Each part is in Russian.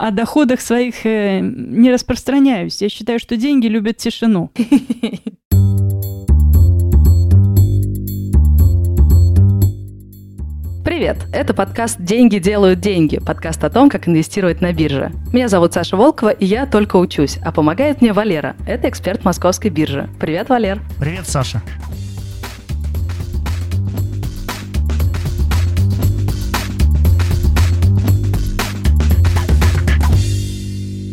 о доходах своих э, не распространяюсь. Я считаю, что деньги любят тишину. Привет! Это подкаст «Деньги делают деньги», подкаст о том, как инвестировать на бирже. Меня зовут Саша Волкова, и я только учусь, а помогает мне Валера. Это эксперт московской биржи. Привет, Валер! Привет, Саша!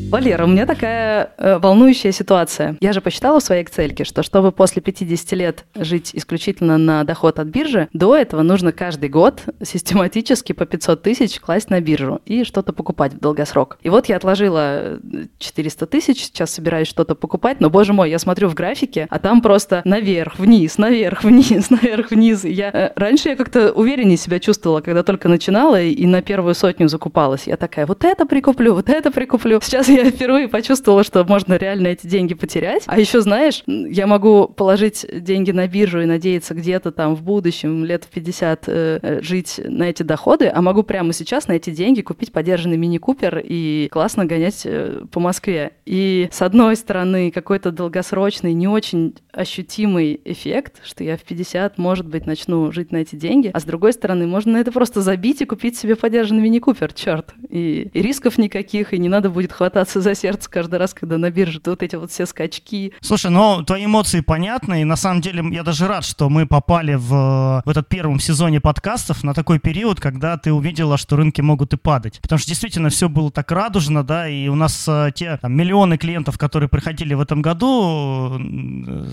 Валера, у меня такая э, волнующая ситуация. Я же посчитала в своей Excel, что чтобы после 50 лет жить исключительно на доход от биржи, до этого нужно каждый год систематически по 500 тысяч класть на биржу и что-то покупать в долгосрок. И вот я отложила 400 тысяч, сейчас собираюсь что-то покупать, но, боже мой, я смотрю в графике, а там просто наверх, вниз, наверх, вниз, наверх, вниз. Я, э, раньше я как-то увереннее себя чувствовала, когда только начинала и, на первую сотню закупалась. Я такая, вот это прикуплю, вот это прикуплю. Сейчас впервые почувствовала, что можно реально эти деньги потерять. А еще, знаешь, я могу положить деньги на биржу и надеяться где-то там в будущем, лет в 50, э, э, жить на эти доходы, а могу прямо сейчас на эти деньги купить подержанный мини-купер и классно гонять э, по Москве. И с одной стороны, какой-то долгосрочный, не очень ощутимый эффект, что я в 50, может быть, начну жить на эти деньги, а с другой стороны, можно на это просто забить и купить себе подержанный мини-купер, черт. И, и рисков никаких, и не надо будет хвататься хвататься за сердце каждый раз, когда на бирже вот эти вот все скачки. Слушай, ну твои эмоции понятны, и на самом деле я даже рад, что мы попали в, в этот первом сезоне подкастов на такой период, когда ты увидела, что рынки могут и падать. Потому что действительно все было так радужно, да, и у нас э, те там, миллионы клиентов, которые приходили в этом году,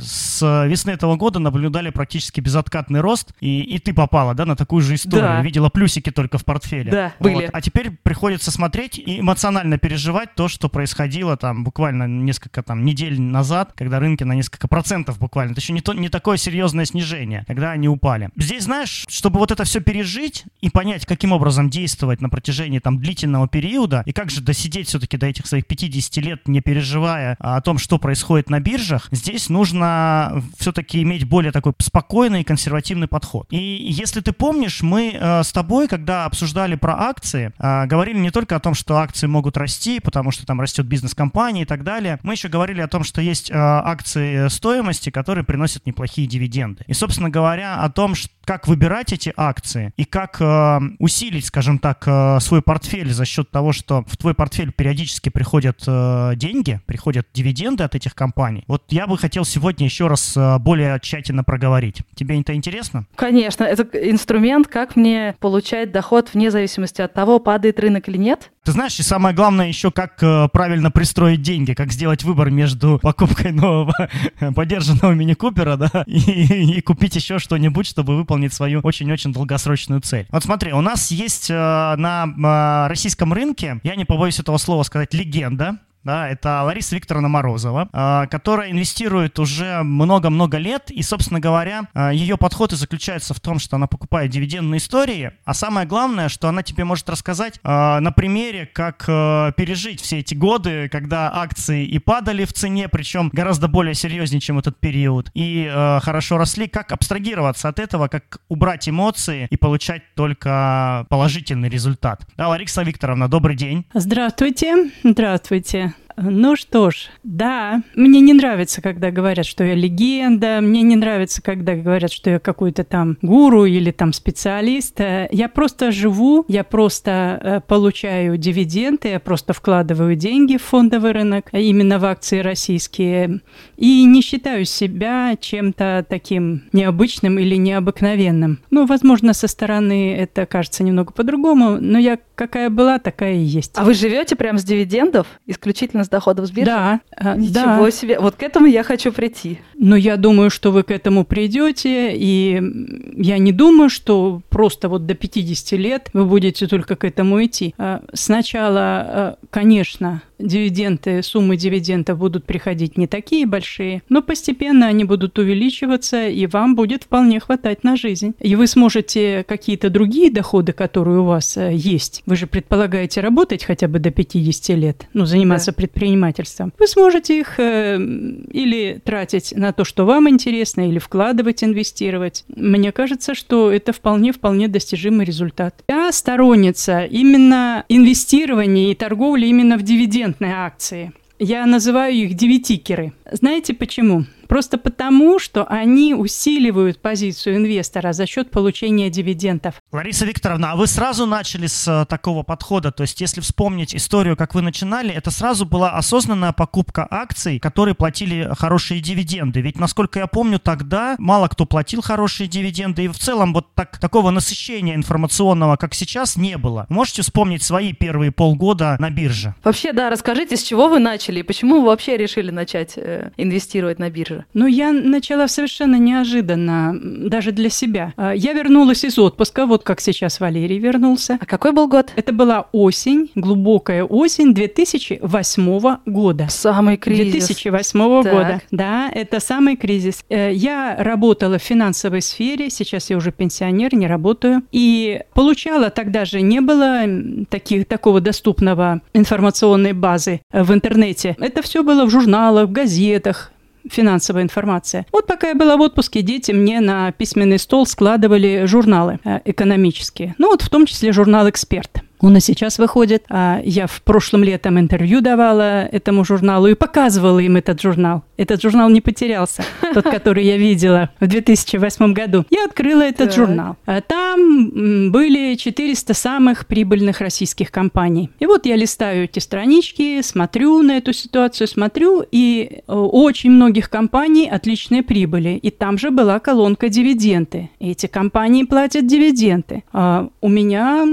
с весны этого года наблюдали практически безоткатный рост, и, и ты попала, да, на такую же историю, да. видела плюсики только в портфеле. Да, вот. были. А теперь приходится смотреть и эмоционально переживать то, что что происходило там буквально несколько там недель назад, когда рынки на несколько процентов буквально, это еще не, то, не такое серьезное снижение, когда они упали. Здесь, знаешь, чтобы вот это все пережить и понять, каким образом действовать на протяжении там длительного периода, и как же досидеть все-таки до этих своих 50 лет, не переживая о том, что происходит на биржах, здесь нужно все-таки иметь более такой спокойный и консервативный подход. И если ты помнишь, мы э, с тобой, когда обсуждали про акции, э, говорили не только о том, что акции могут расти, потому что там там растет бизнес-компания и так далее. Мы еще говорили о том, что есть э, акции стоимости, которые приносят неплохие дивиденды. И, собственно говоря, о том, как выбирать эти акции и как э, усилить, скажем так, э, свой портфель за счет того, что в твой портфель периодически приходят э, деньги, приходят дивиденды от этих компаний. Вот я бы хотел сегодня еще раз э, более тщательно проговорить. Тебе это интересно? Конечно, это инструмент, как мне получать доход вне зависимости от того, падает рынок или нет. Ты знаешь, и самое главное еще, как э, правильно пристроить деньги, как сделать выбор между покупкой нового подержанного мини-купера, да, и, и купить еще что-нибудь, чтобы выполнить свою очень-очень долгосрочную цель. Вот смотри, у нас есть э, на э, российском рынке, я не побоюсь этого слова сказать, легенда, да, это Лариса Викторовна Морозова, а, которая инвестирует уже много-много лет, и, собственно говоря, а, ее подход и заключается в том, что она покупает дивидендные истории, а самое главное, что она тебе может рассказать а, на примере, как пережить все эти годы, когда акции и падали в цене, причем гораздо более серьезнее, чем этот период, и хорошо росли, как абстрагироваться от этого, как убрать эмоции и получать только положительный результат. Да, Лариса Викторовна, добрый день. Здравствуйте, здравствуйте. Ну что ж, да, мне не нравится, когда говорят, что я легенда, мне не нравится, когда говорят, что я какой-то там гуру или там специалист. Я просто живу, я просто э, получаю дивиденды, я просто вкладываю деньги в фондовый рынок, именно в акции российские, и не считаю себя чем-то таким необычным или необыкновенным. Ну, возможно, со стороны это кажется немного по-другому, но я какая была, такая и есть. А вы живете прямо с дивидендов исключительно с доходов с биржи? Да. Э, Ничего да. себе. Вот к этому я хочу прийти. Но я думаю, что вы к этому придете, и я не думаю, что просто вот до 50 лет вы будете только к этому идти. Э, сначала, э, конечно, дивиденды, суммы дивидендов будут приходить не такие большие, но постепенно они будут увеличиваться, и вам будет вполне хватать на жизнь. И вы сможете какие-то другие доходы, которые у вас э, есть, вы же предполагаете работать хотя бы до 50 лет, ну, заниматься да. предпринимательством, вы сможете их э, или тратить на то, что вам интересно, или вкладывать, инвестировать. Мне кажется, что это вполне-вполне достижимый результат. Я сторонница именно инвестирования и торговли именно в дивидендные акции. Я называю их девятикеры. Знаете почему? Просто потому, что они усиливают позицию инвестора за счет получения дивидендов. Лариса Викторовна, а вы сразу начали с э, такого подхода? То есть, если вспомнить историю, как вы начинали, это сразу была осознанная покупка акций, которые платили хорошие дивиденды. Ведь, насколько я помню, тогда мало кто платил хорошие дивиденды, и в целом вот так, такого насыщения информационного, как сейчас, не было. Можете вспомнить свои первые полгода на бирже? Вообще, да, расскажите, с чего вы начали и почему вы вообще решили начать э, инвестировать на бирже? же? Ну, я начала совершенно неожиданно, даже для себя. А, я вернулась из отпуска, вот как сейчас Валерий вернулся. А какой был год? Это была осень, глубокая осень 2008 года. Самый кризис. 2008 так. года. Да, это самый кризис. Э, я работала в финансовой сфере, сейчас я уже пенсионер, не работаю. И получала тогда же не было таких, такого доступного информационной базы в интернете. Это все было в журналах, в газетах, финансовая информация. Вот пока я была в отпуске, дети мне на письменный стол складывали журналы э, экономические. Ну вот в том числе журнал «Эксперт». Он и сейчас выходит. А я в прошлом летом интервью давала этому журналу и показывала им этот журнал. Этот журнал не потерялся, тот, который я видела в 2008 году. Я открыла этот так. журнал. А там были 400 самых прибыльных российских компаний. И вот я листаю эти странички, смотрю на эту ситуацию, смотрю, и э, у очень многих компаний отличные прибыли. И там же была колонка дивиденды. Эти компании платят дивиденды. А у меня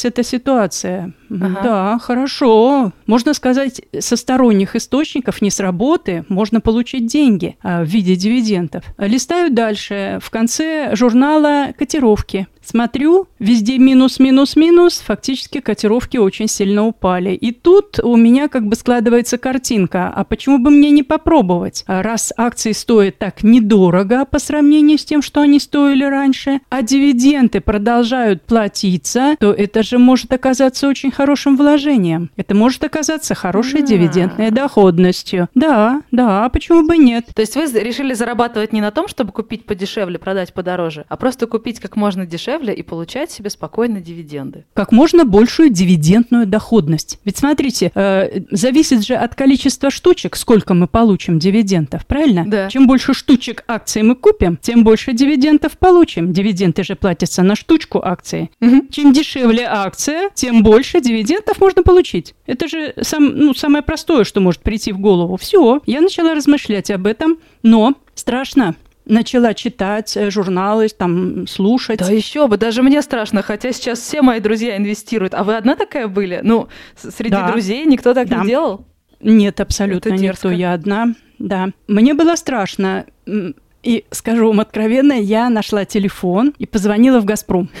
отложилась эта ситуация. Ага. Да, хорошо. Можно сказать, со сторонних источников, не с работы, можно получить деньги а, в виде дивидендов. Листаю дальше. В конце журнала котировки. Смотрю, везде минус, минус, минус, фактически котировки очень сильно упали. И тут у меня как бы складывается картинка, а почему бы мне не попробовать? Раз акции стоят так недорого по сравнению с тем, что они стоили раньше, а дивиденды продолжают платиться, то это же может оказаться очень хорошим вложением. Это может оказаться хорошей дивидендной доходностью. Да, да, почему бы нет? То есть вы решили зарабатывать не на том, чтобы купить подешевле, продать подороже, а просто купить как можно дешевле дешевле и получать себе спокойно дивиденды. Как можно большую дивидендную доходность. Ведь смотрите, э, зависит же от количества штучек, сколько мы получим дивидендов, правильно? Да. Чем больше штучек акций мы купим, тем больше дивидендов получим. Дивиденды же платятся на штучку акции. Угу. Чем дешевле акция, тем больше дивидендов можно получить. Это же сам, ну, самое простое, что может прийти в голову. Все, я начала размышлять об этом, но страшно начала читать э, журналы, там, слушать. Да еще бы, даже мне страшно, хотя сейчас все мои друзья инвестируют. А вы одна такая были? Ну, среди да. друзей никто так да. не делал? Нет, абсолютно никто, я одна, да. Мне было страшно. И скажу вам откровенно, я нашла телефон и позвонила в «Газпром».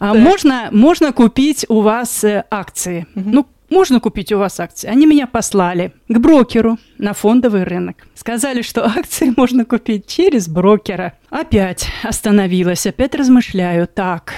А можно, можно купить у вас э, акции. Ну, можно купить у вас акции? Они меня послали к брокеру на фондовый рынок. Сказали, что акции можно купить через брокера. Опять остановилась, опять размышляю. Так,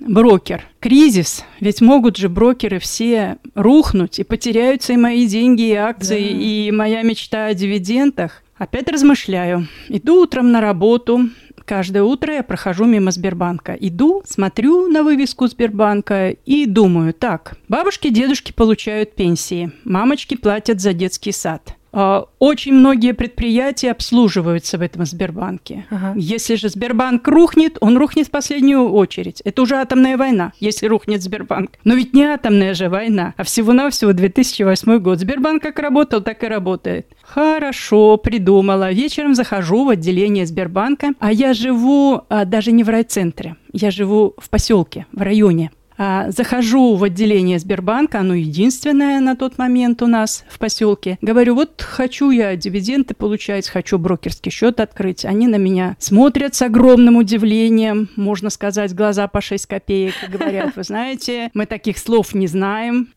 брокер, кризис, ведь могут же брокеры все рухнуть, и потеряются и мои деньги, и акции, да. и моя мечта о дивидендах. Опять размышляю. Иду утром на работу, Каждое утро я прохожу мимо Сбербанка. Иду, смотрю на вывеску Сбербанка и думаю, так, бабушки, дедушки получают пенсии, мамочки платят за детский сад. А, очень многие предприятия обслуживаются в этом Сбербанке. Ага. Если же Сбербанк рухнет, он рухнет в последнюю очередь. Это уже атомная война, если рухнет Сбербанк. Но ведь не атомная же война, а всего-навсего 2008 год. Сбербанк как работал, так и работает. Хорошо, придумала. Вечером захожу в отделение Сбербанка, а я живу а, даже не в райцентре. Я живу в поселке, в районе. А, захожу в отделение Сбербанка, оно единственное на тот момент у нас в поселке. Говорю, вот хочу я дивиденды получать, хочу брокерский счет открыть. Они на меня смотрят с огромным удивлением, можно сказать, глаза по 6 копеек, говорят, вы знаете, мы таких слов не знаем.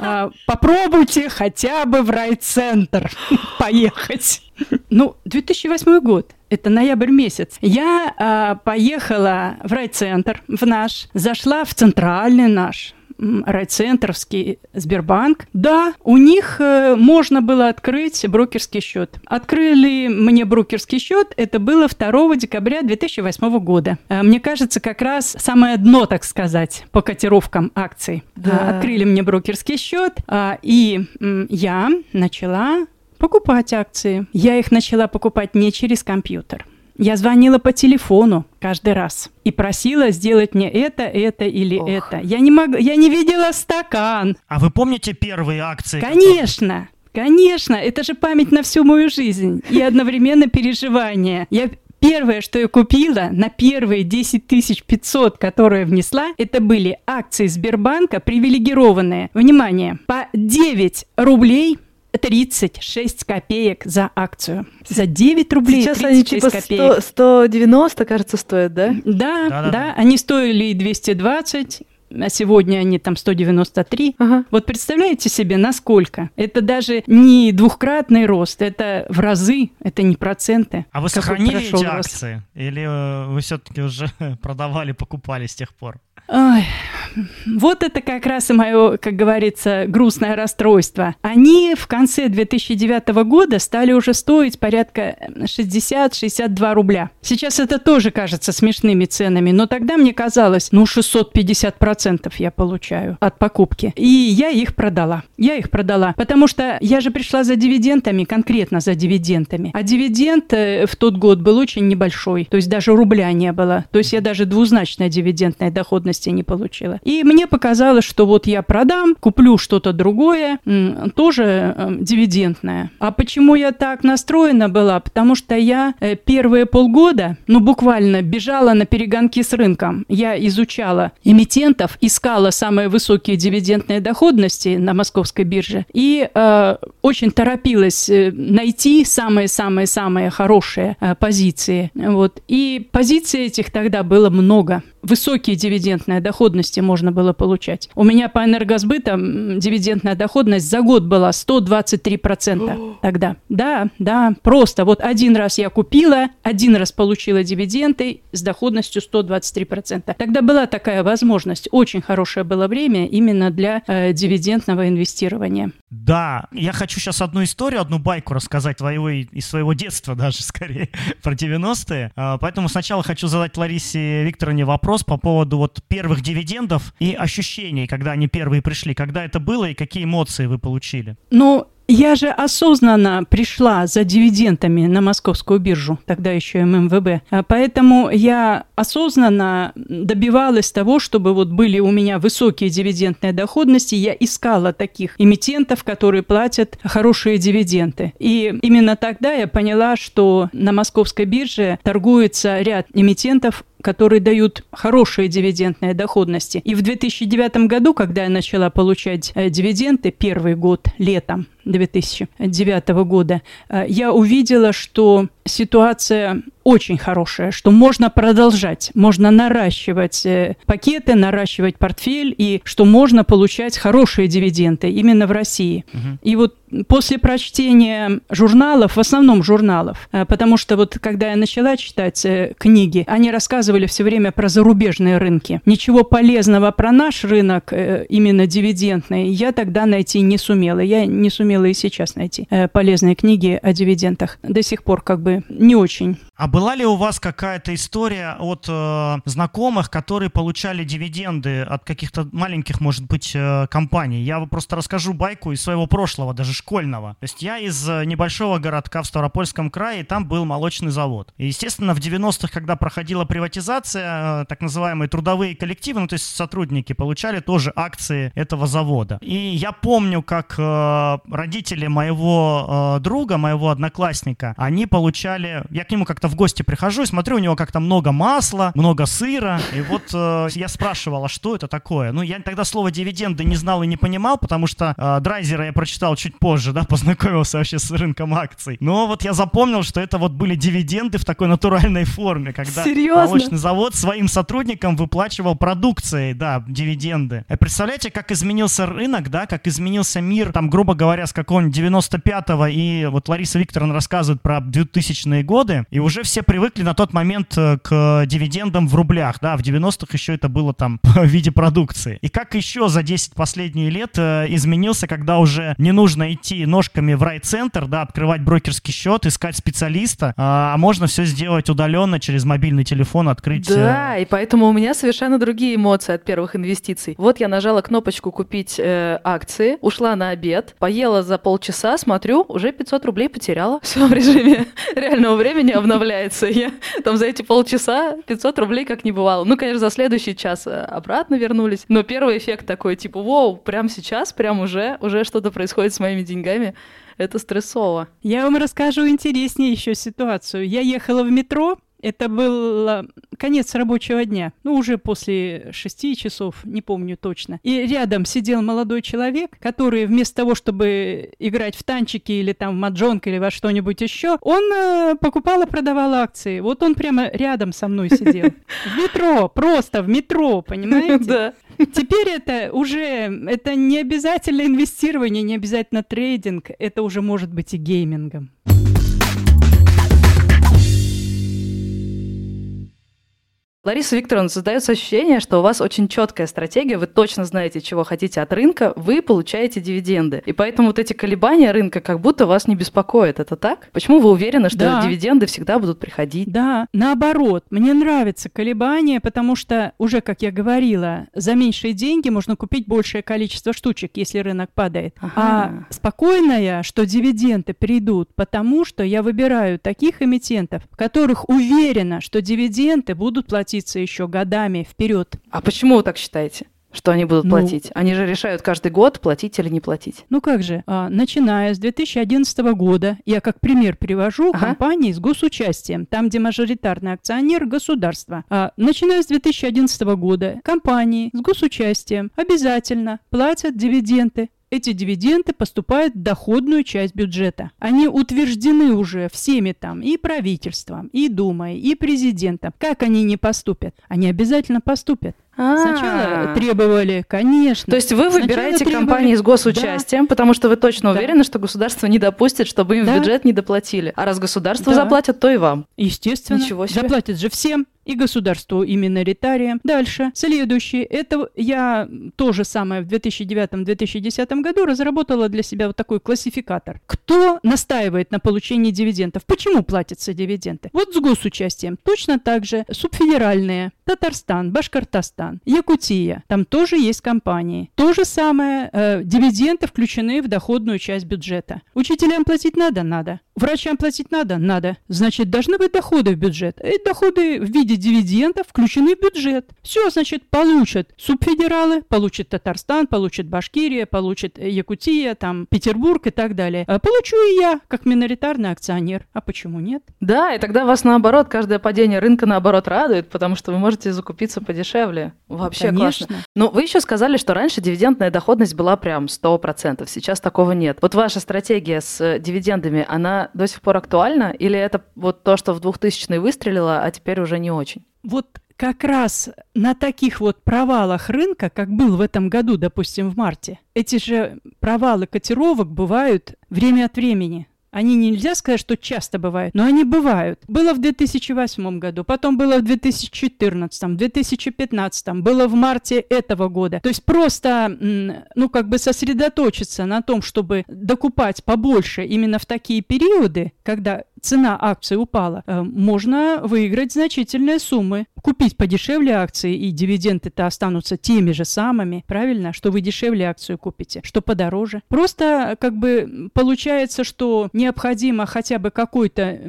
А, попробуйте хотя бы в райцентр поехать. Ну, 2008 год. Это ноябрь месяц. Я а, поехала в райцентр, в наш, зашла в центральный наш, райцентровский Сбербанк. Да, у них э, можно было открыть брокерский счет. Открыли мне брокерский счет, это было 2 декабря 2008 года. Э, мне кажется, как раз самое дно, так сказать, по котировкам акций. Да. Открыли мне брокерский счет, а, и я начала покупать акции. Я их начала покупать не через компьютер. Я звонила по телефону каждый раз и просила сделать мне это, это или Ох. это. Я не могла, я не видела стакан. А вы помните первые акции? Конечно. Конечно, это же память на всю мою жизнь и одновременно переживание. Я Первое, что я купила на первые 10 500, которые внесла, это были акции Сбербанка привилегированные. Внимание, по 9 рублей 36 копеек за акцию. За 9 рублей Сейчас они типа 100, 190, кажется, стоят, да? Да, да, да, да. Они стоили 220, а сегодня они там 193. Ага. Вот представляете себе, насколько? Это даже не двухкратный рост, это в разы, это не проценты. А вы сохранили эти рост. акции? Или э, вы все-таки уже продавали, покупали с тех пор? Ой, вот это как раз и мое, как говорится, грустное расстройство. Они в конце 2009 года стали уже стоить порядка 60-62 рубля. Сейчас это тоже кажется смешными ценами, но тогда мне казалось, ну 650% я получаю от покупки. И я их продала. Я их продала, потому что я же пришла за дивидендами, конкретно за дивидендами. А дивиденд э, в тот год был очень небольшой, то есть даже рубля не было. То есть я даже двузначная дивидендная доходность доходности не получила. И мне показалось, что вот я продам, куплю что-то другое, тоже э, дивидендное. А почему я так настроена была? Потому что я э, первые полгода, ну буквально бежала на перегонки с рынком. Я изучала эмитентов, искала самые высокие дивидендные доходности на московской бирже и э, очень торопилась э, найти самые-самые-самые хорошие э, позиции. Вот. И позиций этих тогда было много высокие дивидендные доходности можно было получать. У меня по энергосбытам дивидендная доходность за год была 123% тогда. Да, да, просто вот один раз я купила, один раз получила дивиденды с доходностью 123%. Тогда была такая возможность. Очень хорошее было время именно для э, дивидендного инвестирования. Да, я хочу сейчас одну историю, одну байку рассказать твоего из своего детства даже скорее про 90-е. А, поэтому сначала хочу задать Ларисе Викторовне вопрос по поводу вот первых дивидендов и ощущений, когда они первые пришли. Когда это было и какие эмоции вы получили? Ну, я же осознанно пришла за дивидендами на московскую биржу, тогда еще ММВБ. А поэтому я осознанно добивалась того, чтобы вот были у меня высокие дивидендные доходности. Я искала таких эмитентов, которые платят хорошие дивиденды. И именно тогда я поняла, что на московской бирже торгуется ряд эмитентов, которые дают хорошие дивидендные доходности. И в 2009 году, когда я начала получать э, дивиденды, первый год, летом 2009 года, э, я увидела, что ситуация очень хорошая, что можно продолжать, можно наращивать э, пакеты, наращивать портфель, и что можно получать хорошие дивиденды именно в России. Угу. И вот после прочтения журналов, в основном журналов, э, потому что вот когда я начала читать книги, они рассказывали все время про зарубежные рынки. Ничего полезного про наш рынок, именно дивидендный, я тогда найти не сумела. Я не сумела и сейчас найти полезные книги о дивидендах. До сих пор как бы не очень. А была ли у вас какая-то история от э, знакомых, которые получали дивиденды от каких-то маленьких, может быть, э, компаний? Я просто расскажу байку из своего прошлого, даже школьного. То есть я из э, небольшого городка в Ставропольском крае, и там был молочный завод. И, естественно, в 90-х, когда проходила приватизация, э, так называемые трудовые коллективы, ну то есть сотрудники, получали тоже акции этого завода. И я помню, как э, родители моего э, друга, моего одноклассника, они получали я к нему как-то в гости прихожу и смотрю, у него как-то много масла, много сыра, и вот э, я спрашивал, а что это такое? Ну, я тогда слово дивиденды не знал и не понимал, потому что э, драйзера я прочитал чуть позже, да, познакомился вообще с рынком акций. Но вот я запомнил, что это вот были дивиденды в такой натуральной форме, когда Серьезно? молочный завод своим сотрудникам выплачивал продукцией, да, дивиденды. А представляете, как изменился рынок, да, как изменился мир, там, грубо говоря, с какого-нибудь 95-го, и вот Лариса Викторовна рассказывает про 2000-е годы, и уже все привыкли на тот момент э, к дивидендам в рублях, да, в 90-х еще это было там в виде продукции. И как еще за 10 последних лет э, изменился, когда уже не нужно идти ножками в райцентр, да, открывать брокерский счет, искать специалиста, а можно все сделать удаленно через мобильный телефон, открыть... э, Да, и поэтому у меня совершенно другие эмоции от первых инвестиций. Вот я нажала кнопочку купить э, акции, ушла на обед, поела за полчаса, смотрю, уже 500 рублей потеряла. Все в режиме реального времени обновляется. Я там за эти полчаса 500 рублей как не бывало. Ну, конечно, за следующий час э, обратно вернулись. Но первый эффект такой, типа, вау, прямо сейчас, прям уже, уже что-то происходит с моими деньгами. Это стрессово. Я вам расскажу интереснее еще ситуацию. Я ехала в метро, это был конец рабочего дня, ну, уже после шести часов, не помню точно. И рядом сидел молодой человек, который вместо того, чтобы играть в танчики или там в маджонг или во что-нибудь еще, он э, покупал и продавал акции. Вот он прямо рядом со мной сидел. В метро, просто в метро, понимаете? Да. Теперь это уже, это не обязательно инвестирование, не обязательно трейдинг, это уже может быть и геймингом. Лариса Викторовна, создается ощущение, что у вас очень четкая стратегия, вы точно знаете, чего хотите от рынка, вы получаете дивиденды. И поэтому вот эти колебания рынка как будто вас не беспокоят. Это так? Почему вы уверены, что Да. дивиденды всегда будут приходить? Да, наоборот, мне нравятся колебания, потому что, уже как я говорила, за меньшие деньги можно купить большее количество штучек, если рынок падает. Ага. А спокойная, что дивиденды придут, потому что я выбираю таких эмитентов, в которых уверена, что дивиденды будут платиться еще годами вперед. А почему вы так считаете? Что они будут Ну- платить? Они же решают каждый год, платить или не платить. Ну как же, а, начиная с 2011 года, я как пример привожу Ага. компании с госучастием, там, где мажоритарный акционер – государство. А, начиная с 2011 года, компании с госучастием обязательно платят дивиденды. Эти дивиденды поступают в доходную часть бюджета. Они утверждены уже всеми там, и правительством, и Думой, и президентом. Как они не поступят? Они обязательно поступят. Сначала А. требовали, конечно. То есть вы Сначала выбираете требовали- компании с госучастием, потому что вы точно Да. уверены, что государство не допустит, чтобы им в бюджет не доплатили. А раз государство Да. заплатит, то и вам. Естественно. Ничего себе. Заплатят же всем. И государству, и миноритариям. Дальше. Следующий. Это я то же самое в 2009-2010 году разработала для себя вот такой классификатор. Кто настаивает на получении дивидендов? Почему платятся дивиденды? Вот с госучастием. Точно так же субфедеральные. Татарстан, Башкортостан, Якутия. Там тоже есть компании. То же самое. э, дивиденды включены в доходную часть бюджета. Учителям платить надо? Надо. Врачам платить надо? Надо. Значит, должны быть доходы в бюджет. И доходы в виде дивидендов включены в бюджет. Все, значит, получат субфедералы, получит Татарстан, получит Башкирия, получит Якутия, там, Петербург и так далее. А получу и я, как миноритарный акционер. А почему нет? Да, и тогда вас наоборот, каждое падение рынка наоборот радует, потому что вы можете закупиться подешевле. Вообще Конечно. классно. Но вы еще сказали, что раньше дивидендная доходность была прям 100%, сейчас такого нет. Вот ваша стратегия с дивидендами, она до сих пор актуальна? Или это вот то, что в 2000-е выстрелило, а теперь уже не очень? Вот как раз на таких вот провалах рынка, как был в этом году, допустим, в марте, эти же провалы котировок бывают время от времени. Они нельзя сказать, что часто бывают, но они бывают. Было в 2008 году, потом было в 2014, 2015, было в марте этого года. То есть просто, ну, как бы сосредоточиться на том, чтобы докупать побольше именно в такие периоды, когда цена акций упала, э, можно выиграть значительные суммы. Купить подешевле акции, и дивиденды-то останутся теми же самыми, правильно? Что вы дешевле акцию купите, что подороже. Просто как бы получается, что необходимо хотя бы какой-то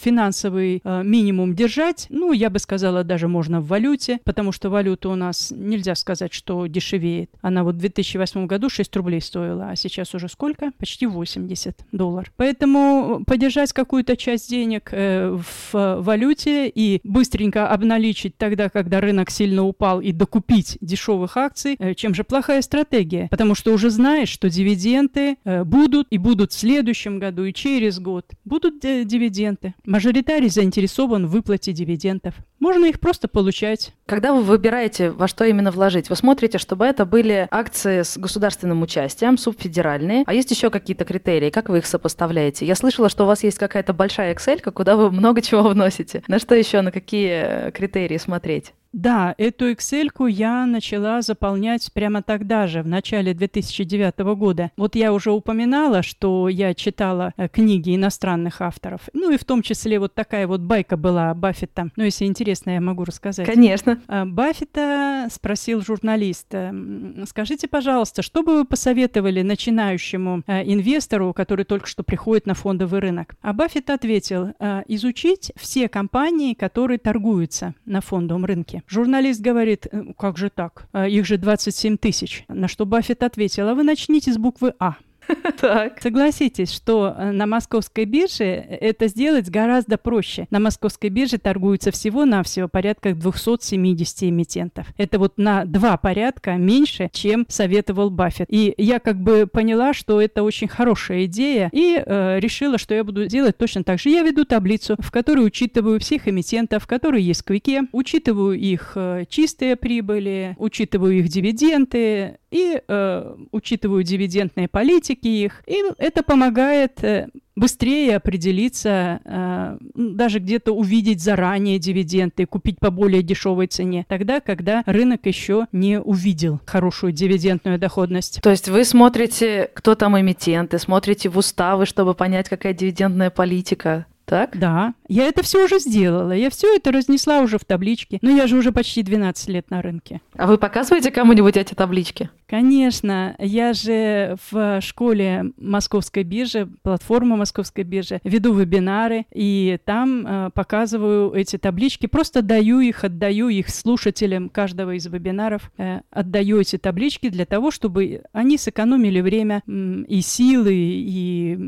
финансовый э, минимум держать. Ну, я бы сказала, даже можно в валюте, потому что валюта у нас нельзя сказать, что дешевеет. Она вот в 2008 году 6 рублей стоила, а сейчас уже сколько? Почти 80 долларов. Поэтому подержать какую-то какую-то часть денег э, в валюте и быстренько обналичить тогда, когда рынок сильно упал, и докупить дешевых акций, э, чем же плохая стратегия? Потому что уже знаешь, что дивиденды э, будут и будут в следующем году, и через год. Будут дивиденды. Мажоритарий заинтересован в выплате дивидендов. Можно их просто получать. Когда вы выбираете, во что именно вложить, вы смотрите, чтобы это были акции с государственным участием, субфедеральные, а есть еще какие-то критерии, как вы их сопоставляете? Я слышала, что у вас есть какая-то большая Excel, куда вы много чего вносите. На что еще, на какие критерии смотреть? Да, эту Excel я начала заполнять прямо тогда же, в начале 2009 года. Вот я уже упоминала, что я читала э, книги иностранных авторов. Ну и в том числе вот такая вот байка была Баффета. Ну, если интересно, я могу рассказать. Конечно. А, Баффета спросил журналист, э, скажите, пожалуйста, что бы вы посоветовали начинающему э, инвестору, который только что приходит на фондовый рынок? А Баффет ответил, изучить все компании, которые торгуются на фондовом рынке. Журналист говорит, «Э, как же так? Э, их же 27 тысяч. На что Баффет ответил, а вы начните с буквы А. Так. Согласитесь, что э, на московской бирже это сделать гораздо проще. На московской бирже торгуется всего-навсего порядка 270 эмитентов. Это вот на два порядка меньше, чем советовал Баффет. И я как бы поняла, что это очень хорошая идея, и э, решила, что я буду делать точно так же. Я веду таблицу, в которой учитываю всех эмитентов, которые есть в Квике, учитываю их э, чистые прибыли, учитываю их дивиденды, и э, учитываю дивидендные политики их. И это помогает э, быстрее определиться, э, даже где-то увидеть заранее дивиденды, купить по более дешевой цене, тогда, когда рынок еще не увидел хорошую дивидендную доходность. То есть вы смотрите, кто там эмитенты, смотрите в уставы, чтобы понять, какая дивидендная политика. Так? Да, я это все уже сделала. Я все это разнесла уже в табличке. Но я же уже почти 12 лет на рынке. А вы показываете кому-нибудь эти таблички? Конечно. Я же в школе Московской биржи, платформа Московской биржи, веду вебинары, и там э, показываю эти таблички. Просто даю их, отдаю их слушателям каждого из вебинаров. Э, отдаю эти таблички для того, чтобы они сэкономили время и силы, и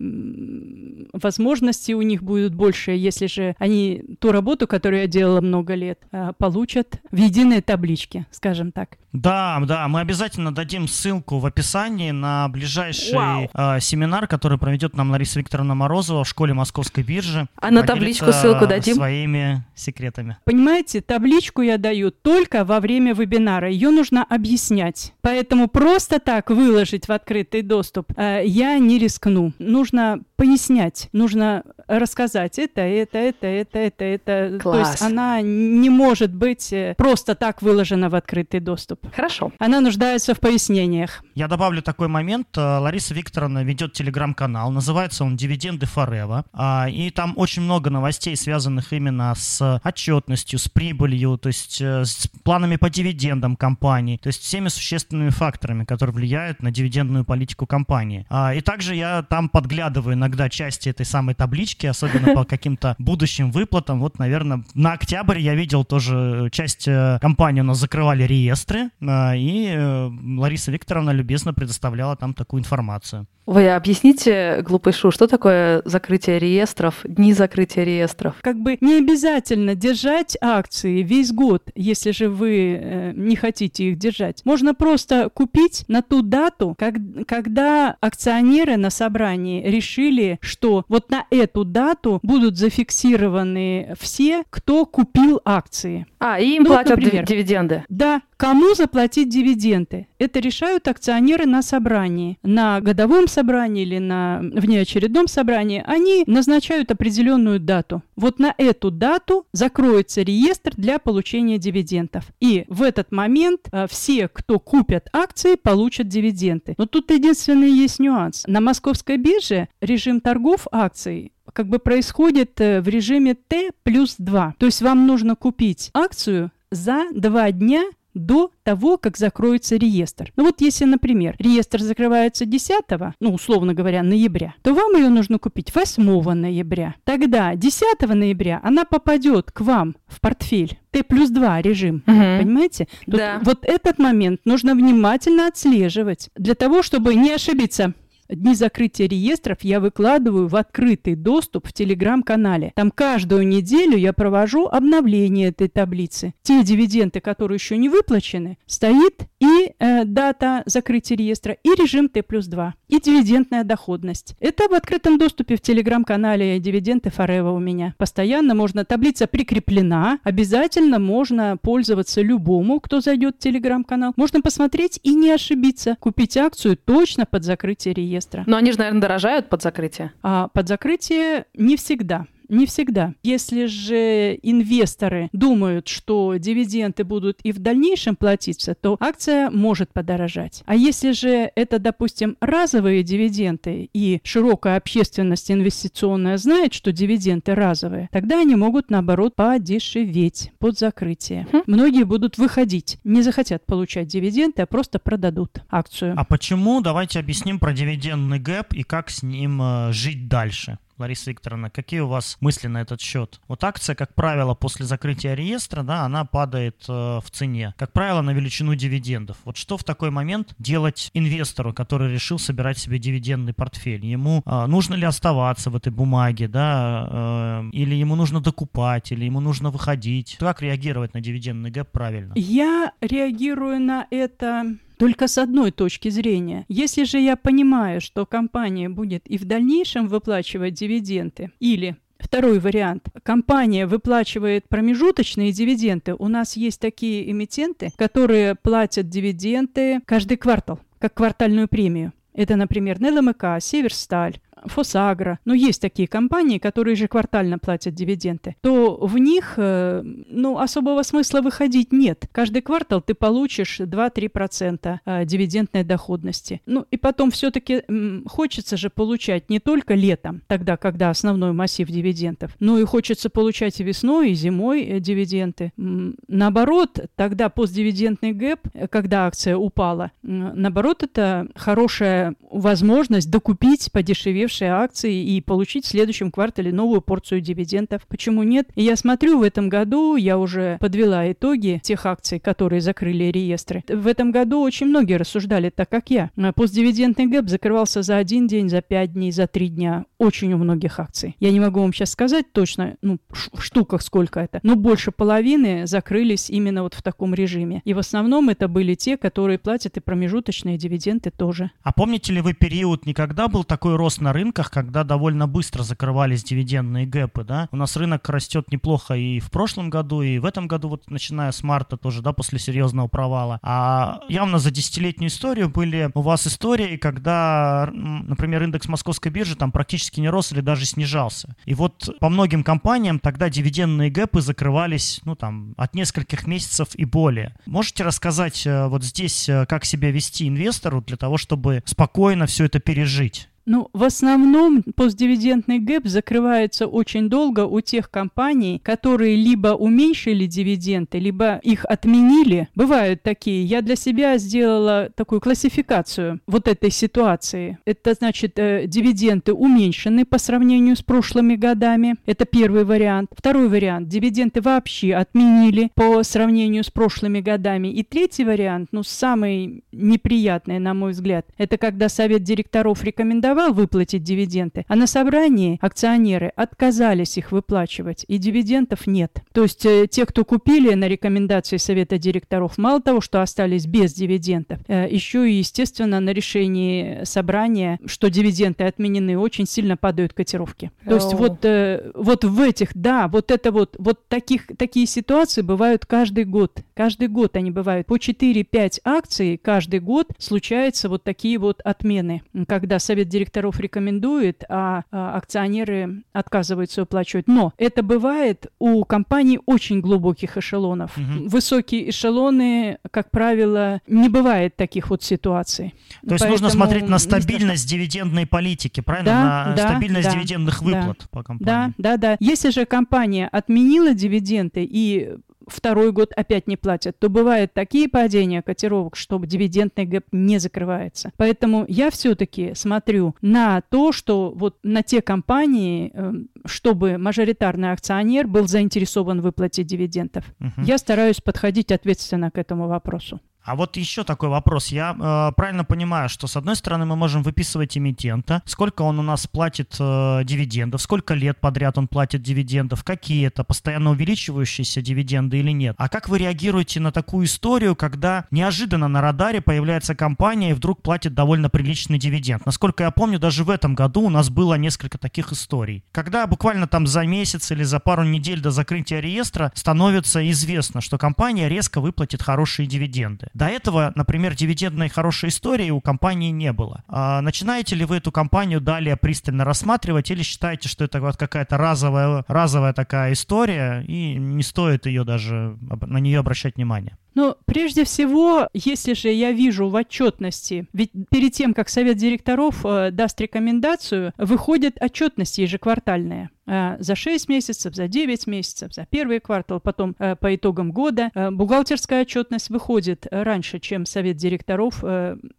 возможности у них будет больше, если же они ту работу, которую я делала много лет, а, получат в единой табличке, скажем так. Да, да, мы обязательно дадим ссылку в описании на ближайший э, семинар, который проведет нам Лариса Викторовна Морозова в школе Московской биржи. А на табличку ссылку дадим? Своими секретами. Понимаете, табличку я даю только во время вебинара. Ее нужно объяснять. Поэтому просто так выложить в открытый доступ э, я не рискну. Нужно пояснять, нужно рассказать это, это, это, это, это, это. Класс. То есть она не может быть э, просто так выложена в открытый доступ. Хорошо. Она нуждается в пояснениях. Я добавлю такой момент. Э, Лариса Викторовна ведет телеграм-канал, называется он «Дивиденды Форева», и там очень много новостей, связанных именно с отчетностью, с прибылью, то есть э, с планами по дивидендам компании, то есть всеми существенными факторами, которые влияют на дивидендную политику компании. А, и также я там подглядываю иногда части этой самой таблички, особенно по каким-то будущим выплатам. Вот, наверное, на октябрь я видел тоже часть э, компании у нас закрывали реестры, и Лариса Викторовна любезно предоставляла там такую информацию. Вы объясните, глупый Шу, что такое закрытие реестров, дни закрытия реестров? Как бы не обязательно держать акции весь год, если же вы э, не хотите их держать. Можно просто купить на ту дату, как, когда акционеры на собрании решили, что вот на эту дату будут зафиксированы все, кто купил акции. А, и им ну, платят например, дивиденды. Да, кому заплатить дивиденды? Это решают акционеры на собрании. На годовом собрании или на внеочередном собрании они назначают определенную дату. Вот на эту дату закроется реестр для получения дивидендов. И в этот момент а, все, кто купят акции, получат дивиденды. Но тут единственный есть нюанс. На московской бирже режим торгов акций как бы происходит э, в режиме Т плюс 2. То есть вам нужно купить акцию за два дня до того, как закроется реестр. Ну вот если, например, реестр закрывается 10, ну, условно говоря, ноября, то вам ее нужно купить 8 ноября. Тогда 10 ноября она попадет к вам в портфель. Т плюс 2 режим, угу. понимаете? Тут да. Вот этот момент нужно внимательно отслеживать для того, чтобы не ошибиться. Дни закрытия реестров я выкладываю в открытый доступ в телеграм-канале. Там каждую неделю я провожу обновление этой таблицы. Те дивиденды, которые еще не выплачены, стоит и э, дата закрытия реестра, и режим Т плюс 2, и дивидендная доходность. Это в открытом доступе в телеграм-канале «Дивиденды Форева» у меня. Постоянно можно, таблица прикреплена, обязательно можно пользоваться любому, кто зайдет в телеграм-канал. Можно посмотреть и не ошибиться. Купить акцию точно под закрытие реестра. Но они же, наверное, дорожают под закрытие. А под закрытие не всегда. Не всегда. Если же инвесторы думают, что дивиденды будут и в дальнейшем платиться, то акция может подорожать. А если же это, допустим, разовые дивиденды и широкая общественность инвестиционная знает, что дивиденды разовые, тогда они могут, наоборот, подешеветь под закрытие. Хм. Многие будут выходить, не захотят получать дивиденды, а просто продадут акцию. А почему? Давайте объясним про дивидендный гэп и как с ним э, жить дальше. Лариса Викторовна, какие у вас мысли на этот счет? Вот акция, как правило, после закрытия реестра, да, она падает э, в цене. Как правило, на величину дивидендов. Вот что в такой момент делать инвестору, который решил собирать себе дивидендный портфель? Ему э, нужно ли оставаться в этой бумаге, да, э, или ему нужно докупать, или ему нужно выходить? Как реагировать на дивидендный гэп правильно? Я реагирую на это только с одной точки зрения. Если же я понимаю, что компания будет и в дальнейшем выплачивать дивиденды, или Второй вариант. Компания выплачивает промежуточные дивиденды. У нас есть такие эмитенты, которые платят дивиденды каждый квартал, как квартальную премию. Это, например, НЛМК, Северсталь, Фосагра, ну, есть такие компании, которые ежеквартально платят дивиденды, то в них, э, ну, особого смысла выходить нет. Каждый квартал ты получишь 2-3% э, дивидендной доходности. Ну, и потом все-таки хочется же получать не только летом, тогда, когда основной массив дивидендов, но и хочется получать и весной, и зимой э, дивиденды. Наоборот, тогда постдивидендный гэп, когда акция упала, наоборот, это хорошая возможность докупить подешевевшие хорошие акции и получить в следующем квартале новую порцию дивидендов. Почему нет? И я смотрю, в этом году я уже подвела итоги тех акций, которые закрыли реестры. В этом году очень многие рассуждали так, как я. Постдивидендный гэп закрывался за один день, за пять дней, за три дня. Очень у многих акций. Я не могу вам сейчас сказать точно, ну, в штуках сколько это, но больше половины закрылись именно вот в таком режиме. И в основном это были те, которые платят и промежуточные дивиденды тоже. А помните ли вы период, никогда был такой рост на рынках, когда довольно быстро закрывались дивидендные гэпы, да. У нас рынок растет неплохо и в прошлом году, и в этом году, вот начиная с марта тоже, да, после серьезного провала. А явно за десятилетнюю историю были у вас истории, когда, например, индекс московской биржи там практически не рос или даже снижался. И вот по многим компаниям тогда дивидендные гэпы закрывались, ну, там, от нескольких месяцев и более. Можете рассказать э, вот здесь, э, как себя вести инвестору для того, чтобы спокойно все это пережить? Ну, в основном постдивидендный гэп закрывается очень долго у тех компаний, которые либо уменьшили дивиденды, либо их отменили. Бывают такие. Я для себя сделала такую классификацию вот этой ситуации. Это значит, э, дивиденды уменьшены по сравнению с прошлыми годами. Это первый вариант. Второй вариант. Дивиденды вообще отменили по сравнению с прошлыми годами. И третий вариант, ну, самый неприятный, на мой взгляд, это когда совет директоров рекомендовал рекомендовал выплатить дивиденды, а на собрании акционеры отказались их выплачивать, и дивидендов нет. То есть э, те, кто купили на рекомендации совета директоров, мало того, что остались без дивидендов, э, еще и, естественно, на решении собрания, что дивиденды отменены, очень сильно падают котировки. То есть вот, э, вот в этих, да, вот это вот, вот таких, такие ситуации бывают каждый год. Каждый год они бывают. По 4-5 акций каждый год случаются вот такие вот отмены, когда совет директоров директоров рекомендует, а, а акционеры отказываются уплачивать. Но это бывает у компаний очень глубоких эшелонов. Угу. Высокие эшелоны, как правило, не бывает таких вот ситуаций. То есть Поэтому нужно смотреть на стабильность дивидендной политики, правильно? Да, на да, стабильность да, дивидендных выплат да, по компании. Да, да, да. Если же компания отменила дивиденды и второй год опять не платят, то бывают такие падения котировок, что дивидендный гэп не закрывается. Поэтому я все-таки смотрю на то, что вот на те компании, эм, чтобы мажоритарный акционер был заинтересован в выплате дивидендов. Угу. Я стараюсь подходить ответственно к этому вопросу. А вот еще такой вопрос. Я э, правильно понимаю, что с одной стороны мы можем выписывать эмитента, сколько он у нас платит э, дивидендов, сколько лет подряд он платит дивидендов, какие это, постоянно увеличивающиеся дивиденды или нет. А как вы реагируете на такую историю, когда неожиданно на радаре появляется компания и вдруг платит довольно приличный дивиденд? Насколько я помню, даже в этом году у нас было несколько таких историй. Когда буквально там за месяц или за пару недель до закрытия реестра становится известно, что компания резко выплатит хорошие дивиденды. До этого, например, дивидендной хорошей истории у компании не было. А начинаете ли вы эту компанию далее пристально рассматривать или считаете, что это вот какая-то разовая, разовая такая история и не стоит ее даже на нее обращать внимание? Ну, прежде всего, если же я вижу в отчетности, ведь перед тем, как совет директоров э, даст рекомендацию, выходит отчетность ежеквартальная. Э, за 6 месяцев, за 9 месяцев, за первый квартал, потом э, по итогам года. Э, бухгалтерская отчетность выходит раньше, чем совет директоров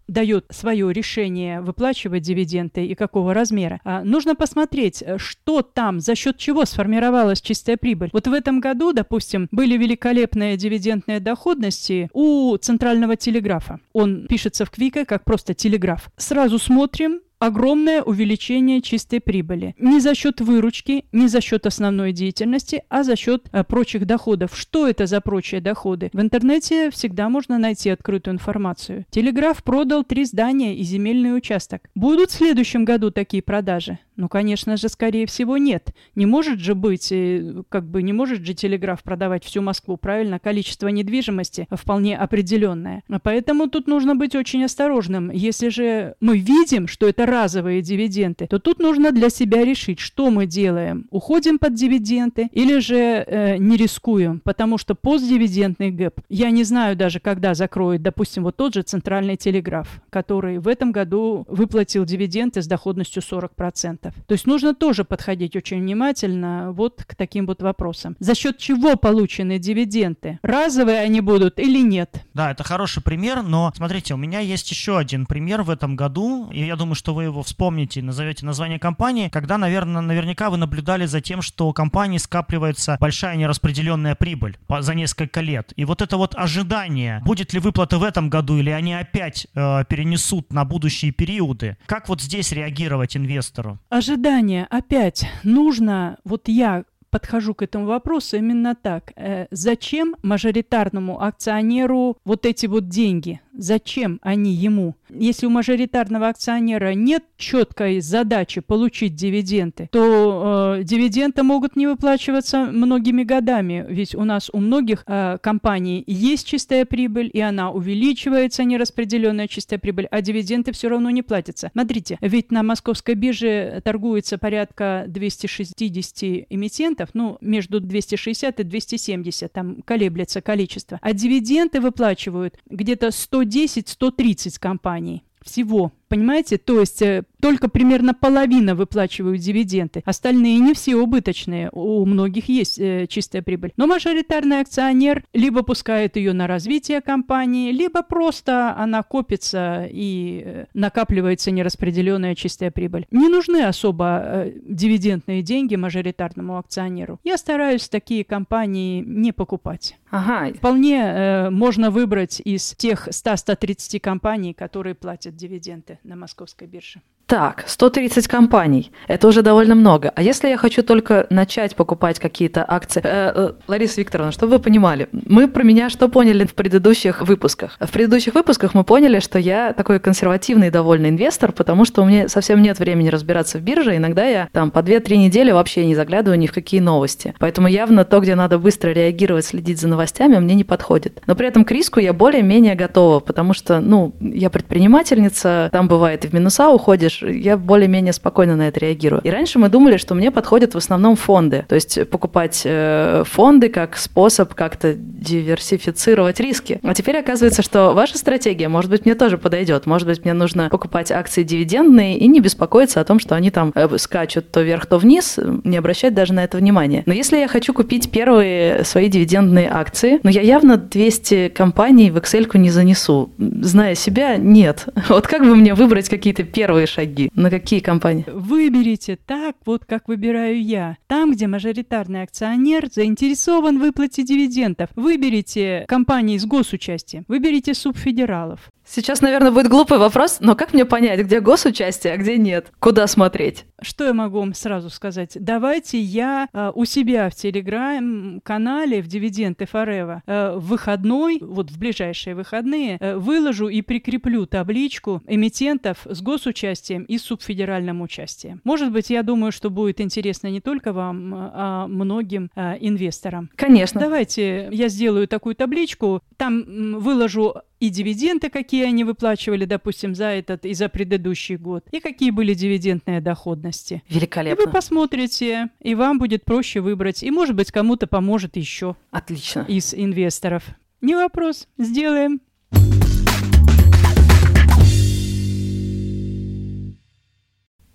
дает свое решение выплачивать дивиденды и какого размера. Нужно посмотреть, что там, за счет чего сформировалась чистая прибыль. Вот в этом году, допустим, были великолепные дивидендные доходности у Центрального телеграфа. Он пишется в Квике как просто телеграф. Сразу смотрим, огромное увеличение чистой прибыли. Не за счет выручки, не за счет основной деятельности, а за счет а, прочих доходов. Что это за прочие доходы? В интернете всегда можно найти открытую информацию. Телеграф продал три здания и земельный участок. Будут в следующем году такие продажи? Ну, конечно же, скорее всего, нет. Не может же быть, э, как бы не может же телеграф продавать всю Москву, правильно? Количество недвижимости вполне определенное. Поэтому тут нужно быть очень осторожным. Если же мы видим, что это разовые дивиденды, то тут нужно для себя решить, что мы делаем. Уходим под дивиденды или же э, не рискуем, потому что постдивидендный гэп, я не знаю даже, когда закроет, допустим, вот тот же центральный телеграф, который в этом году выплатил дивиденды с доходностью 40%. То есть нужно тоже подходить очень внимательно вот к таким вот вопросам. За счет чего получены дивиденды? Разовые они будут или нет? Да, это хороший пример, но смотрите, у меня есть еще один пример в этом году, и я думаю, что вы его вспомните, назовете название компании, когда, наверное, наверняка вы наблюдали за тем, что у компании скапливается большая нераспределенная прибыль за несколько лет. И вот это вот ожидание, будет ли выплата в этом году, или они опять э, перенесут на будущие периоды, как вот здесь реагировать инвестору? Ожидание. Опять нужно, вот я подхожу к этому вопросу именно так. Э, зачем мажоритарному акционеру вот эти вот деньги? Зачем они ему? Если у мажоритарного акционера нет четкой задачи получить дивиденды, то э, дивиденды могут не выплачиваться многими годами. Ведь у нас у многих э, компаний есть чистая прибыль, и она увеличивается, нераспределенная чистая прибыль, а дивиденды все равно не платятся. Смотрите, ведь на московской бирже торгуется порядка 260 эмитентов, ну, между 260 и 270, там колеблется количество. А дивиденды выплачивают где-то 100 110-130 компаний всего. Понимаете? То есть э, только примерно половина выплачивают дивиденды. Остальные не все убыточные. У многих есть э, чистая прибыль. Но мажоритарный акционер либо пускает ее на развитие компании, либо просто она копится и э, накапливается нераспределенная чистая прибыль. Не нужны особо э, дивидендные деньги мажоритарному акционеру. Я стараюсь такие компании не покупать. Ага. Вполне э, можно выбрать из тех 100-130 компаний, которые платят дивиденды на московской бирже. Так, 130 компаний. Это уже довольно много. А если я хочу только начать покупать какие-то акции? Э, э, Лариса Викторовна, чтобы вы понимали, мы про меня что поняли в предыдущих выпусках? В предыдущих выпусках мы поняли, что я такой консервативный довольный инвестор, потому что у меня совсем нет времени разбираться в бирже. Иногда я там по 2-3 недели вообще не заглядываю ни в какие новости. Поэтому явно то, где надо быстро реагировать, следить за новостями, мне не подходит. Но при этом к риску я более-менее готова, потому что, ну, я предпринимательница, там бывает и в минуса уходишь, я более-менее спокойно на это реагирую. И раньше мы думали, что мне подходят в основном фонды. То есть покупать э, фонды как способ как-то диверсифицировать риски. А теперь оказывается, что ваша стратегия, может быть, мне тоже подойдет. Может быть, мне нужно покупать акции дивидендные и не беспокоиться о том, что они там э, скачут то вверх, то вниз, не обращать даже на это внимания. Но если я хочу купить первые свои дивидендные акции, ну я явно 200 компаний в Excel не занесу. Зная себя, нет. Вот как бы мне выбрать какие-то первые шаги? На какие компании? Выберите так, вот как выбираю я. Там, где мажоритарный акционер заинтересован в выплате дивидендов. Выберите компании с госучастием. Выберите субфедералов. Сейчас, наверное, будет глупый вопрос, но как мне понять, где госучастие, а где нет? Куда смотреть? Что я могу вам сразу сказать? Давайте я э, у себя в телеграм-канале в Дивиденды Форева э, в выходной, вот в ближайшие выходные, э, выложу и прикреплю табличку эмитентов с госучастием и с субфедеральным участием. Может быть, я думаю, что будет интересно не только вам, а многим э, инвесторам. Конечно. Давайте я сделаю такую табличку, там выложу и дивиденды, какие они выплачивали, допустим, за этот и за предыдущий год, и какие были дивидендные доходности. Великолепно. И вы посмотрите, и вам будет проще выбрать, и, может быть, кому-то поможет еще. Отлично. Из инвесторов. Не вопрос, сделаем.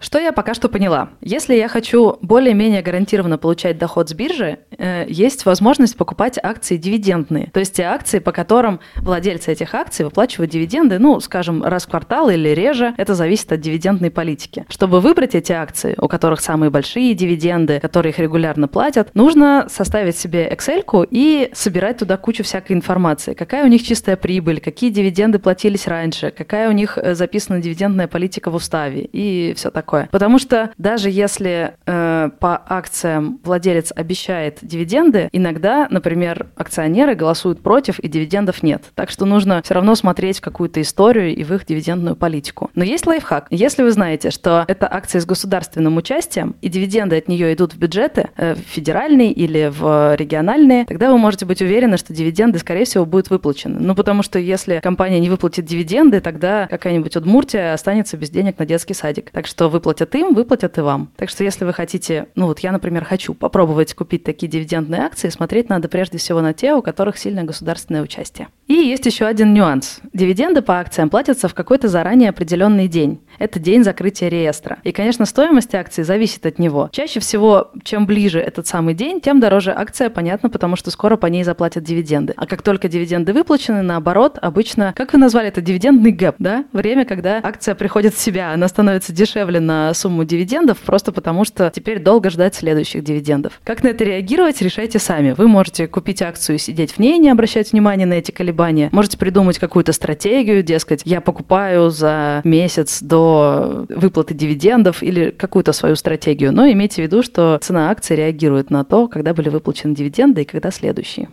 Что я пока что поняла? Если я хочу более-менее гарантированно получать доход с биржи, э, есть возможность покупать акции дивидендные. То есть те акции, по которым владельцы этих акций выплачивают дивиденды, ну, скажем, раз в квартал или реже, это зависит от дивидендной политики. Чтобы выбрать эти акции, у которых самые большие дивиденды, которые их регулярно платят, нужно составить себе Excel и собирать туда кучу всякой информации. Какая у них чистая прибыль, какие дивиденды платились раньше, какая у них э, записана дивидендная политика в уставе и все такое такое. Потому что даже если э, по акциям владелец обещает дивиденды, иногда, например, акционеры голосуют против и дивидендов нет. Так что нужно все равно смотреть какую-то историю и в их дивидендную политику. Но есть лайфхак. Если вы знаете, что это акция с государственным участием, и дивиденды от нее идут в бюджеты, э, в или в региональные, тогда вы можете быть уверены, что дивиденды, скорее всего, будут выплачены. Ну, потому что если компания не выплатит дивиденды, тогда какая-нибудь Удмуртия останется без денег на детский садик. Так что вы выплатят им, выплатят и вам. Так что если вы хотите, ну вот я, например, хочу попробовать купить такие дивидендные акции, смотреть надо прежде всего на те, у которых сильное государственное участие. И есть еще один нюанс. Дивиденды по акциям платятся в какой-то заранее определенный день. Это день закрытия реестра. И, конечно, стоимость акции зависит от него. Чаще всего, чем ближе этот самый день, тем дороже акция, понятно, потому что скоро по ней заплатят дивиденды. А как только дивиденды выплачены, наоборот, обычно, как вы назвали это, дивидендный гэп, да? Время, когда акция приходит в себя, она становится дешевле на сумму дивидендов, просто потому что теперь долго ждать следующих дивидендов. Как на это реагировать, решайте сами. Вы можете купить акцию и сидеть в ней, не обращать внимания на эти колебания. Можете придумать какую-то стратегию, дескать, я покупаю за месяц до выплаты дивидендов или какую-то свою стратегию. Но имейте в виду, что цена акции реагирует на то, когда были выплачены дивиденды и когда следующие.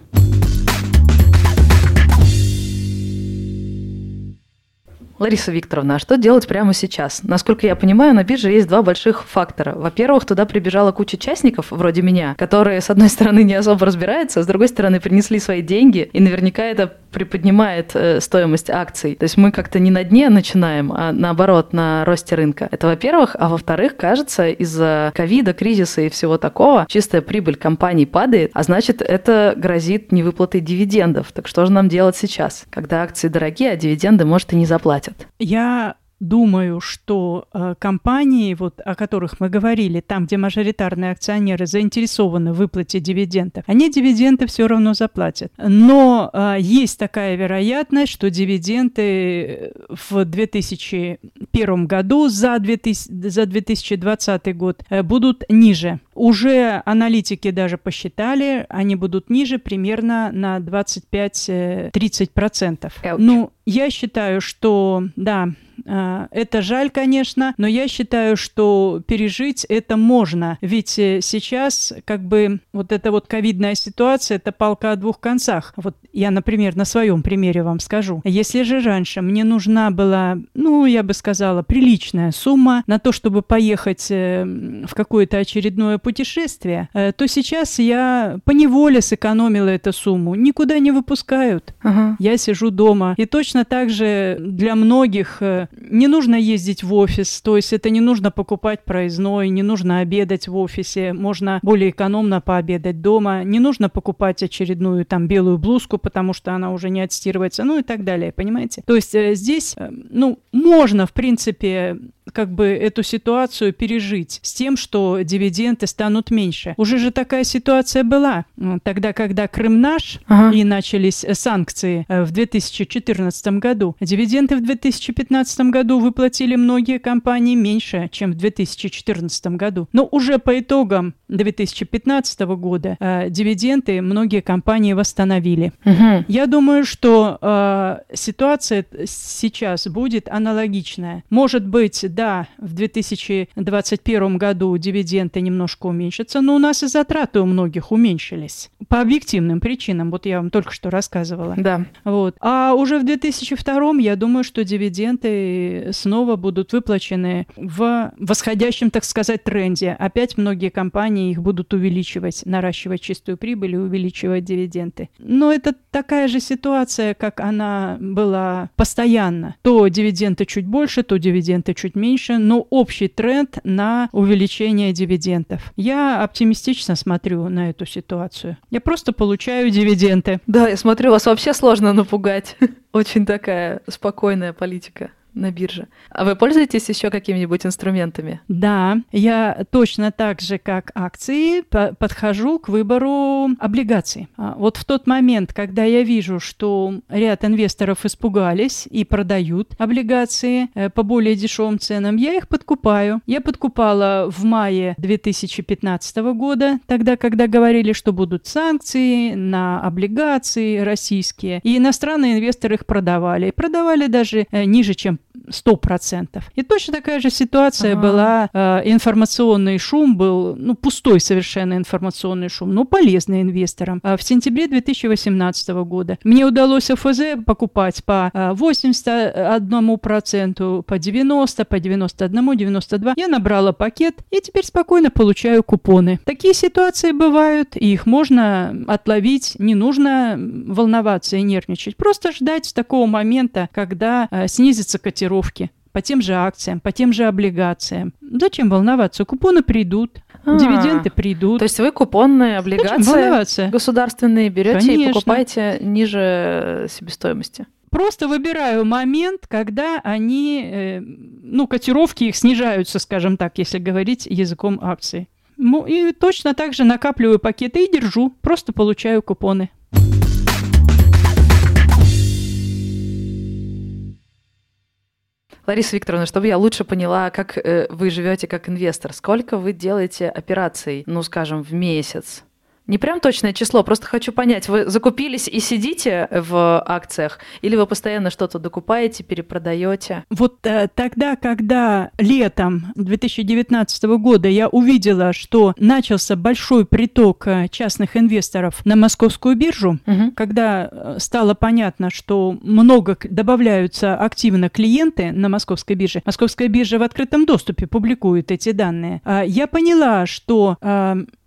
Лариса Викторовна, а что делать прямо сейчас? Насколько я понимаю, на бирже есть два больших фактора. Во-первых, туда прибежала куча частников, вроде меня, которые, с одной стороны, не особо разбираются, а с другой стороны, принесли свои деньги, и наверняка это приподнимает э, стоимость акций. То есть мы как-то не на дне начинаем, а наоборот, на росте рынка. Это во-первых. А во-вторых, кажется, из-за ковида, кризиса и всего такого, чистая прибыль компаний падает, а значит, это грозит невыплатой дивидендов. Так что же нам делать сейчас, когда акции дорогие, а дивиденды, может, и не заплатят? Я думаю, что э, компании, вот, о которых мы говорили, там, где мажоритарные акционеры заинтересованы в выплате дивидендов, они дивиденды все равно заплатят. Но э, есть такая вероятность, что дивиденды в 2001 году за, 2000, за 2020 год э, будут ниже. Уже аналитики даже посчитали, они будут ниже примерно на 25-30%. Ну, я считаю, что, да, а, это жаль, конечно, но я считаю, что пережить это можно. Ведь э, сейчас как бы вот эта вот ковидная ситуация, это палка о двух концах. Вот я, например, на своем примере вам скажу. Если же раньше мне нужна была, ну, я бы сказала, приличная сумма на то, чтобы поехать э, в какое-то очередное путешествие, э, то сейчас я поневоле сэкономила эту сумму. Никуда не выпускают. Ага. Я сижу дома. И точно так же для многих не нужно ездить в офис, то есть это не нужно покупать проездной, не нужно обедать в офисе, можно более экономно пообедать дома, не нужно покупать очередную там белую блузку, потому что она уже не отстирывается, ну и так далее, понимаете? То есть э, здесь, э, ну, можно, в принципе, как бы эту ситуацию пережить с тем, что дивиденды станут меньше. Уже же такая ситуация была. Тогда, когда Крым наш ага. и начались санкции э, в 2014 году, дивиденды в 2015 году выплатили многие компании меньше, чем в 2014 году. Но уже по итогам 2015 года э, дивиденды многие компании восстановили. Угу. Я думаю, что э, ситуация сейчас будет аналогичная. Может быть, да, в 2021 году дивиденды немножко уменьшатся, но у нас и затраты у многих уменьшились. По объективным причинам, вот я вам только что рассказывала. Да. Вот. А уже в 2002 я думаю, что дивиденды снова будут выплачены в восходящем, так сказать, тренде. Опять многие компании их будут увеличивать, наращивать чистую прибыль и увеличивать дивиденды. Но это такая же ситуация, как она была постоянно. То дивиденды чуть больше, то дивиденды чуть меньше, но общий тренд на увеличение дивидендов. Я оптимистично смотрю на эту ситуацию. Я просто получаю дивиденды. Да, я смотрю, вас вообще сложно напугать. Очень такая спокойная политика на бирже. А вы пользуетесь еще какими-нибудь инструментами? Да, я точно так же, как акции, подхожу к выбору облигаций. А вот в тот момент, когда я вижу, что ряд инвесторов испугались и продают облигации э, по более дешевым ценам, я их подкупаю. Я подкупала в мае 2015 года, тогда, когда говорили, что будут санкции на облигации российские, и иностранные инвесторы их продавали. Продавали даже э, ниже, чем сто процентов. И точно такая же ситуация ага. была. Э, информационный шум был, ну, пустой совершенно информационный шум, но полезный инвесторам. А в сентябре 2018 года мне удалось ФЗ покупать по 81%, по 90%, по 91%, 92%. Я набрала пакет и теперь спокойно получаю купоны. Такие ситуации бывают, и их можно отловить. Не нужно волноваться и нервничать. Просто ждать такого момента, когда э, снизится котировки по тем же акциям, по тем же облигациям. Зачем волноваться? Купоны придут, а, дивиденды придут. То есть вы купонные облигации государственные берете Конечно. и покупаете ниже себестоимости? Просто выбираю момент, когда они, э, ну, котировки их снижаются, скажем так, если говорить языком акций. Ну, и точно так же накапливаю пакеты и держу, просто получаю купоны. Лариса Викторовна, чтобы я лучше поняла, как э, вы живете как инвестор, сколько вы делаете операций, ну, скажем, в месяц? Не прям точное число, просто хочу понять, вы закупились и сидите в акциях, или вы постоянно что-то докупаете, перепродаете? Вот э, тогда, когда летом 2019 года я увидела, что начался большой приток э, частных инвесторов на московскую биржу, угу. когда э, стало понятно, что много добавляются активно клиенты на московской бирже, московская биржа в открытом доступе публикует эти данные, э, я поняла, что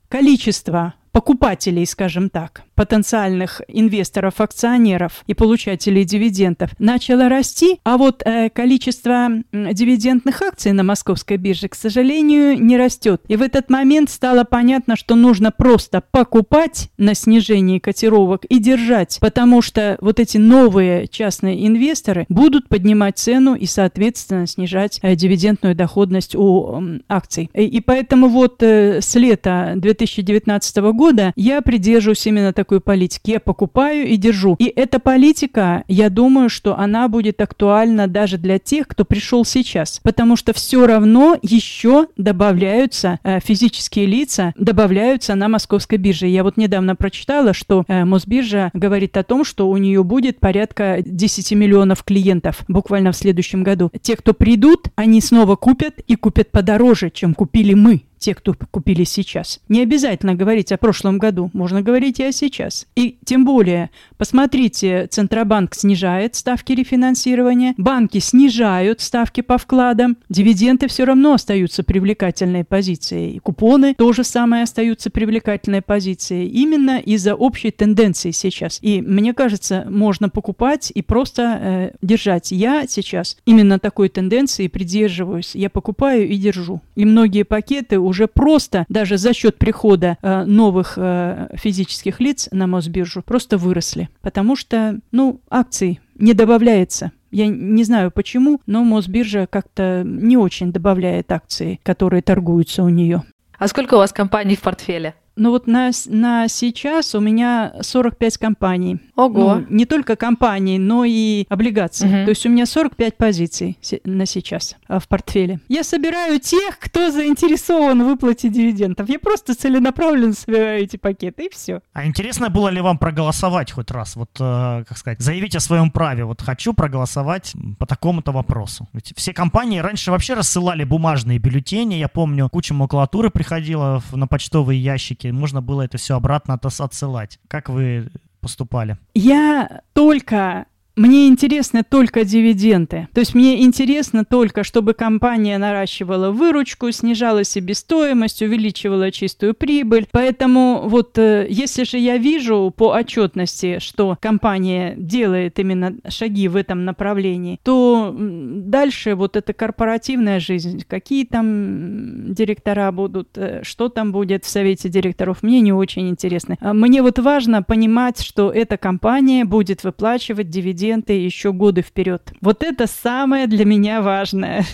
количество покупателей, скажем так, потенциальных инвесторов, акционеров и получателей дивидендов начало расти, а вот э, количество дивидендных акций на московской бирже, к сожалению, не растет. И в этот момент стало понятно, что нужно просто покупать на снижении котировок и держать, потому что вот эти новые частные инвесторы будут поднимать цену и, соответственно, снижать э, дивидендную доходность у э, акций. И, и поэтому вот э, с лета 2019 года я придерживаюсь именно такой политики. Я покупаю и держу. И эта политика, я думаю, что она будет актуальна даже для тех, кто пришел сейчас. Потому что все равно еще добавляются э, физические лица, добавляются на московской бирже. Я вот недавно прочитала, что э, Мосбиржа говорит о том, что у нее будет порядка 10 миллионов клиентов буквально в следующем году. Те, кто придут, они снова купят и купят подороже, чем купили мы те, кто купили сейчас. Не обязательно говорить о прошлом году, можно говорить и о сейчас. И тем более, посмотрите, Центробанк снижает ставки рефинансирования, банки снижают ставки по вкладам, дивиденды все равно остаются привлекательной позицией, купоны тоже самое остаются привлекательной позицией, именно из-за общей тенденции сейчас. И мне кажется, можно покупать и просто э, держать. Я сейчас именно такой тенденции придерживаюсь. Я покупаю и держу. И многие пакеты уже уже просто даже за счет прихода э, новых э, физических лиц на Мосбиржу просто выросли, потому что, ну, акций не добавляется Я не знаю почему, но Мосбиржа как-то не очень добавляет акции, которые торгуются у нее. А сколько у вас компаний в портфеле? Ну вот на, на сейчас у меня 45 компаний. Ого. Ну, не только компаний, но и облигаций. Угу. То есть у меня 45 позиций на сейчас а, в портфеле. Я собираю тех, кто заинтересован в выплате дивидендов. Я просто целенаправленно собираю эти пакеты, и все. А интересно было ли вам проголосовать хоть раз? Вот, э, как сказать, заявить о своем праве. Вот хочу проголосовать по такому-то вопросу. Ведь все компании раньше вообще рассылали бумажные бюллетени. Я помню, куча макулатуры приходила на почтовые ящики ссылки, можно было это все обратно отсылать. Как вы поступали? Я только мне интересны только дивиденды. То есть мне интересно только, чтобы компания наращивала выручку, снижала себестоимость, увеличивала чистую прибыль. Поэтому вот э, если же я вижу по отчетности, что компания делает именно шаги в этом направлении, то дальше вот эта корпоративная жизнь, какие там директора будут, э, что там будет в совете директоров, мне не очень интересно. А мне вот важно понимать, что эта компания будет выплачивать дивиденды дивиденды еще годы вперед. Вот это самое для меня важное.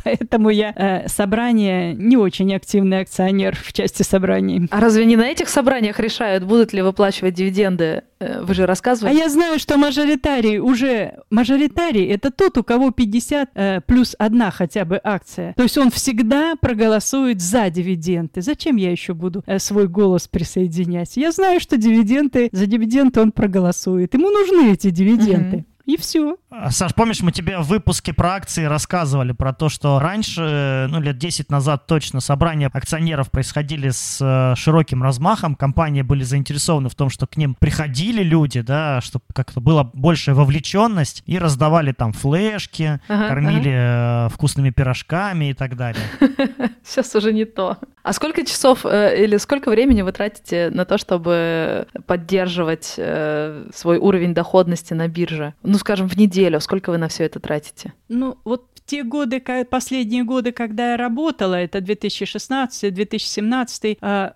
Поэтому я э, собрание не очень активный акционер в части собраний. А разве не на этих собраниях решают, будут ли выплачивать дивиденды? Э, вы же рассказывали. А я знаю, что мажоритарий уже... Мажоритарий — это тот, у кого 50 э, плюс одна хотя бы акция. То есть он всегда проголосует за дивиденды. Зачем я еще буду э, свой голос присоединять? Я знаю, что дивиденды, за дивиденды он проголосует. Ему нужны эти дивиденды. Угу. И все. Саш, помнишь, мы тебе в выпуске про акции рассказывали про то, что раньше, ну, лет 10 назад точно, собрания акционеров происходили с э, широким размахом, компании были заинтересованы в том, что к ним приходили люди, да, чтобы как-то была большая вовлеченность, и раздавали там флешки, ага, кормили ага. Э, вкусными пирожками и так далее. Сейчас уже не то. А сколько часов э, или сколько времени вы тратите на то, чтобы поддерживать свой уровень доходности на бирже? Ну, скажем, в неделю. Сколько вы на все это тратите? Ну, вот те годы, последние годы, когда я работала, это 2016-2017,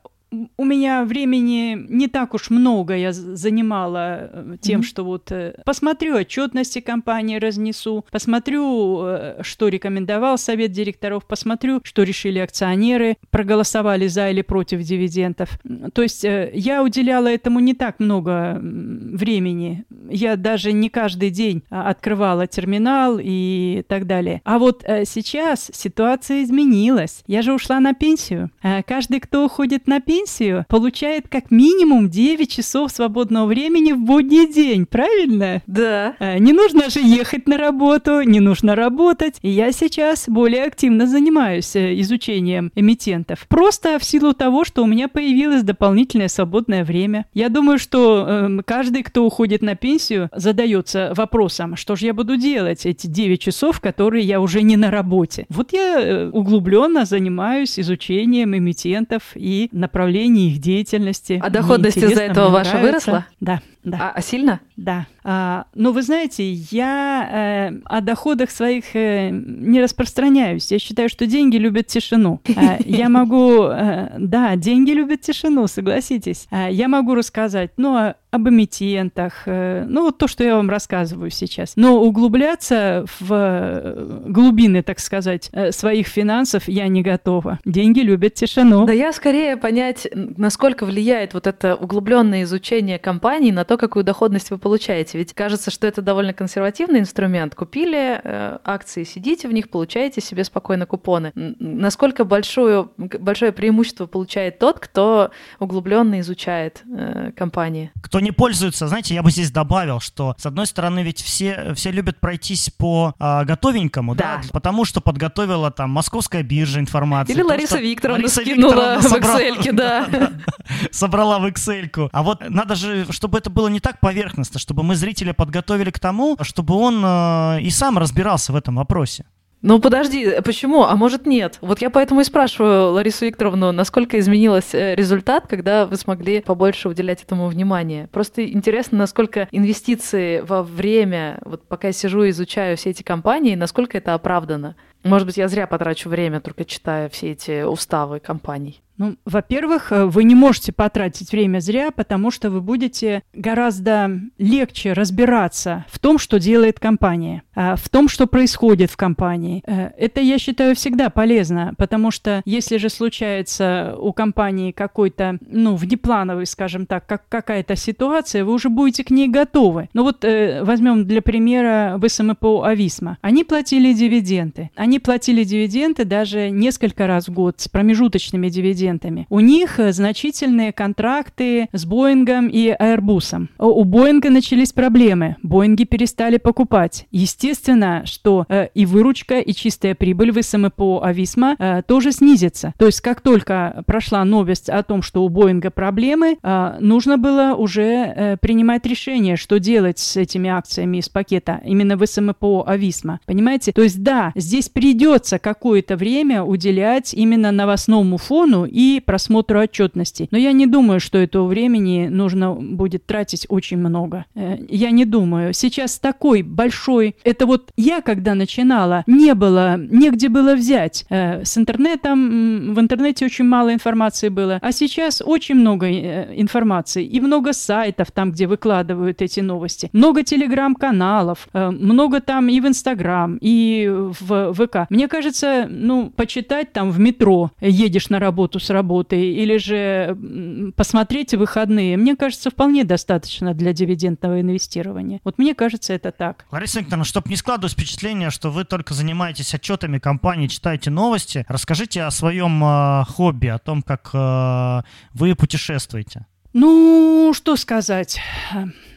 у меня времени не так уж много я занимала э, тем, mm-hmm. что вот э, посмотрю отчетности компании, разнесу, посмотрю, э, что рекомендовал совет директоров, посмотрю, что решили акционеры, проголосовали за или против дивидендов. То есть я уделяла этому не так много времени. Я даже не каждый день а, открывала терминал и так далее. А вот сейчас ситуация изменилась. Я же ушла на пенсию. Каждый, кто уходит на пенсию, пенсию, получает как минимум 9 часов свободного времени в будний день, правильно? Да. А, не нужно же ехать на работу, не нужно работать. И я сейчас более активно занимаюсь э, изучением эмитентов. Просто в силу того, что у меня появилось дополнительное свободное время. Я думаю, что э, каждый, кто уходит на пенсию, задается вопросом, что же я буду делать эти 9 часов, которые я уже не на работе. Вот я э, углубленно занимаюсь изучением эмитентов и направлением направлений их деятельности. А доходность из-за этого ваша выросла? Да, да. А, а сильно? Да. А, ну, вы знаете, я э, о доходах своих э, не распространяюсь. Я считаю, что деньги любят тишину. А, я могу... Э, да, деньги любят тишину, согласитесь. А, я могу рассказать, ну, об эмитентах, э, ну, вот то, что я вам рассказываю сейчас. Но углубляться в э, глубины, так сказать, э, своих финансов я не готова. Деньги любят тишину. Да я скорее понять, насколько влияет вот это углубленное изучение компаний на то, какую доходность вы получаете. Ведь кажется, что это довольно консервативный инструмент. Купили э, акции, сидите в них, получаете себе спокойно купоны. Насколько большое, большое преимущество получает тот, кто углубленно изучает э, компании? Кто не пользуется, знаете, я бы здесь добавил, что с одной стороны ведь все, все любят пройтись по а, готовенькому, да. да, потому что подготовила там Московская биржа информацию. Или Лариса Викторовна Лариса скинула Викторовна в Excel, да. Собрала в Excel. А вот надо же, чтобы это было не так поверхностно, чтобы мы зрителя подготовили к тому, чтобы он э, и сам разбирался в этом вопросе. Ну подожди, почему? А может нет? Вот я поэтому и спрашиваю Ларису Викторовну, насколько изменился э, результат, когда вы смогли побольше уделять этому внимания. Просто интересно, насколько инвестиции во время, вот пока я сижу и изучаю все эти компании, насколько это оправдано. Может быть, я зря потрачу время, только читая все эти уставы компаний. Ну, во-первых, э, вы не можете потратить время зря, потому что вы будете гораздо легче разбираться в том, что делает компания, а, в том, что происходит в компании. Э, это, я считаю, всегда полезно, потому что если же случается у компании какой-то, ну, внеплановый, скажем так, как какая-то ситуация, вы уже будете к ней готовы. Ну вот э, возьмем для примера ВСМПО Ависма. Они платили дивиденды. Они платили дивиденды даже несколько раз в год с промежуточными дивидендами студентами. У них э, значительные контракты с Боингом и Airbus. У Боинга начались проблемы. Боинги перестали покупать. Естественно, что э, и выручка, и чистая прибыль в СМПО Ависма э, тоже снизится. То есть, как только прошла новость о том, что у Боинга проблемы, э, нужно было уже э, принимать решение, что делать с этими акциями из пакета именно в СМПО Ависма. Понимаете? То есть, да, здесь придется какое-то время уделять именно новостному фону и просмотру отчетности. Но я не думаю, что этого времени нужно будет тратить очень много. Э, я не думаю. Сейчас такой большой... Это вот я, когда начинала, не было, негде было взять. Э, с интернетом, в интернете очень мало информации было. А сейчас очень много э, информации. И много сайтов там, где выкладывают эти новости. Много телеграм-каналов. Много там и в Инстаграм, и в ВК. Мне кажется, ну, почитать там в метро, едешь на работу с работы, или же посмотреть выходные, мне кажется, вполне достаточно для дивидендного инвестирования. Вот мне кажется, это так. Лариса Викторовна, чтобы не складывать впечатление, что вы только занимаетесь отчетами компании, читаете новости, расскажите о своем э, хобби, о том, как э, вы путешествуете. Ну, что сказать.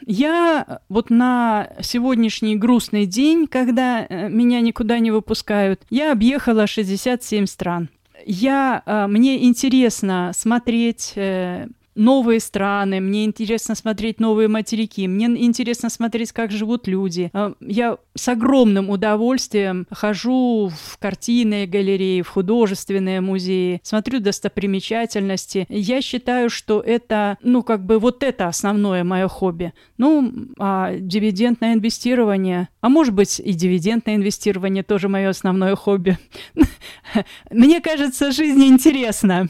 Я вот на сегодняшний грустный день, когда э, меня никуда не выпускают, я объехала 67 стран я, э, мне интересно смотреть э, новые страны, мне интересно смотреть новые материки, мне интересно смотреть, как живут люди. А, я с огромным удовольствием хожу в картинные галереи, в художественные музеи, смотрю достопримечательности. Я считаю, что это, ну, как бы вот это основное мое хобби. Ну, а дивидендное инвестирование, а может быть и дивидендное инвестирование тоже мое основное хобби. Мне кажется, жизнь интересна.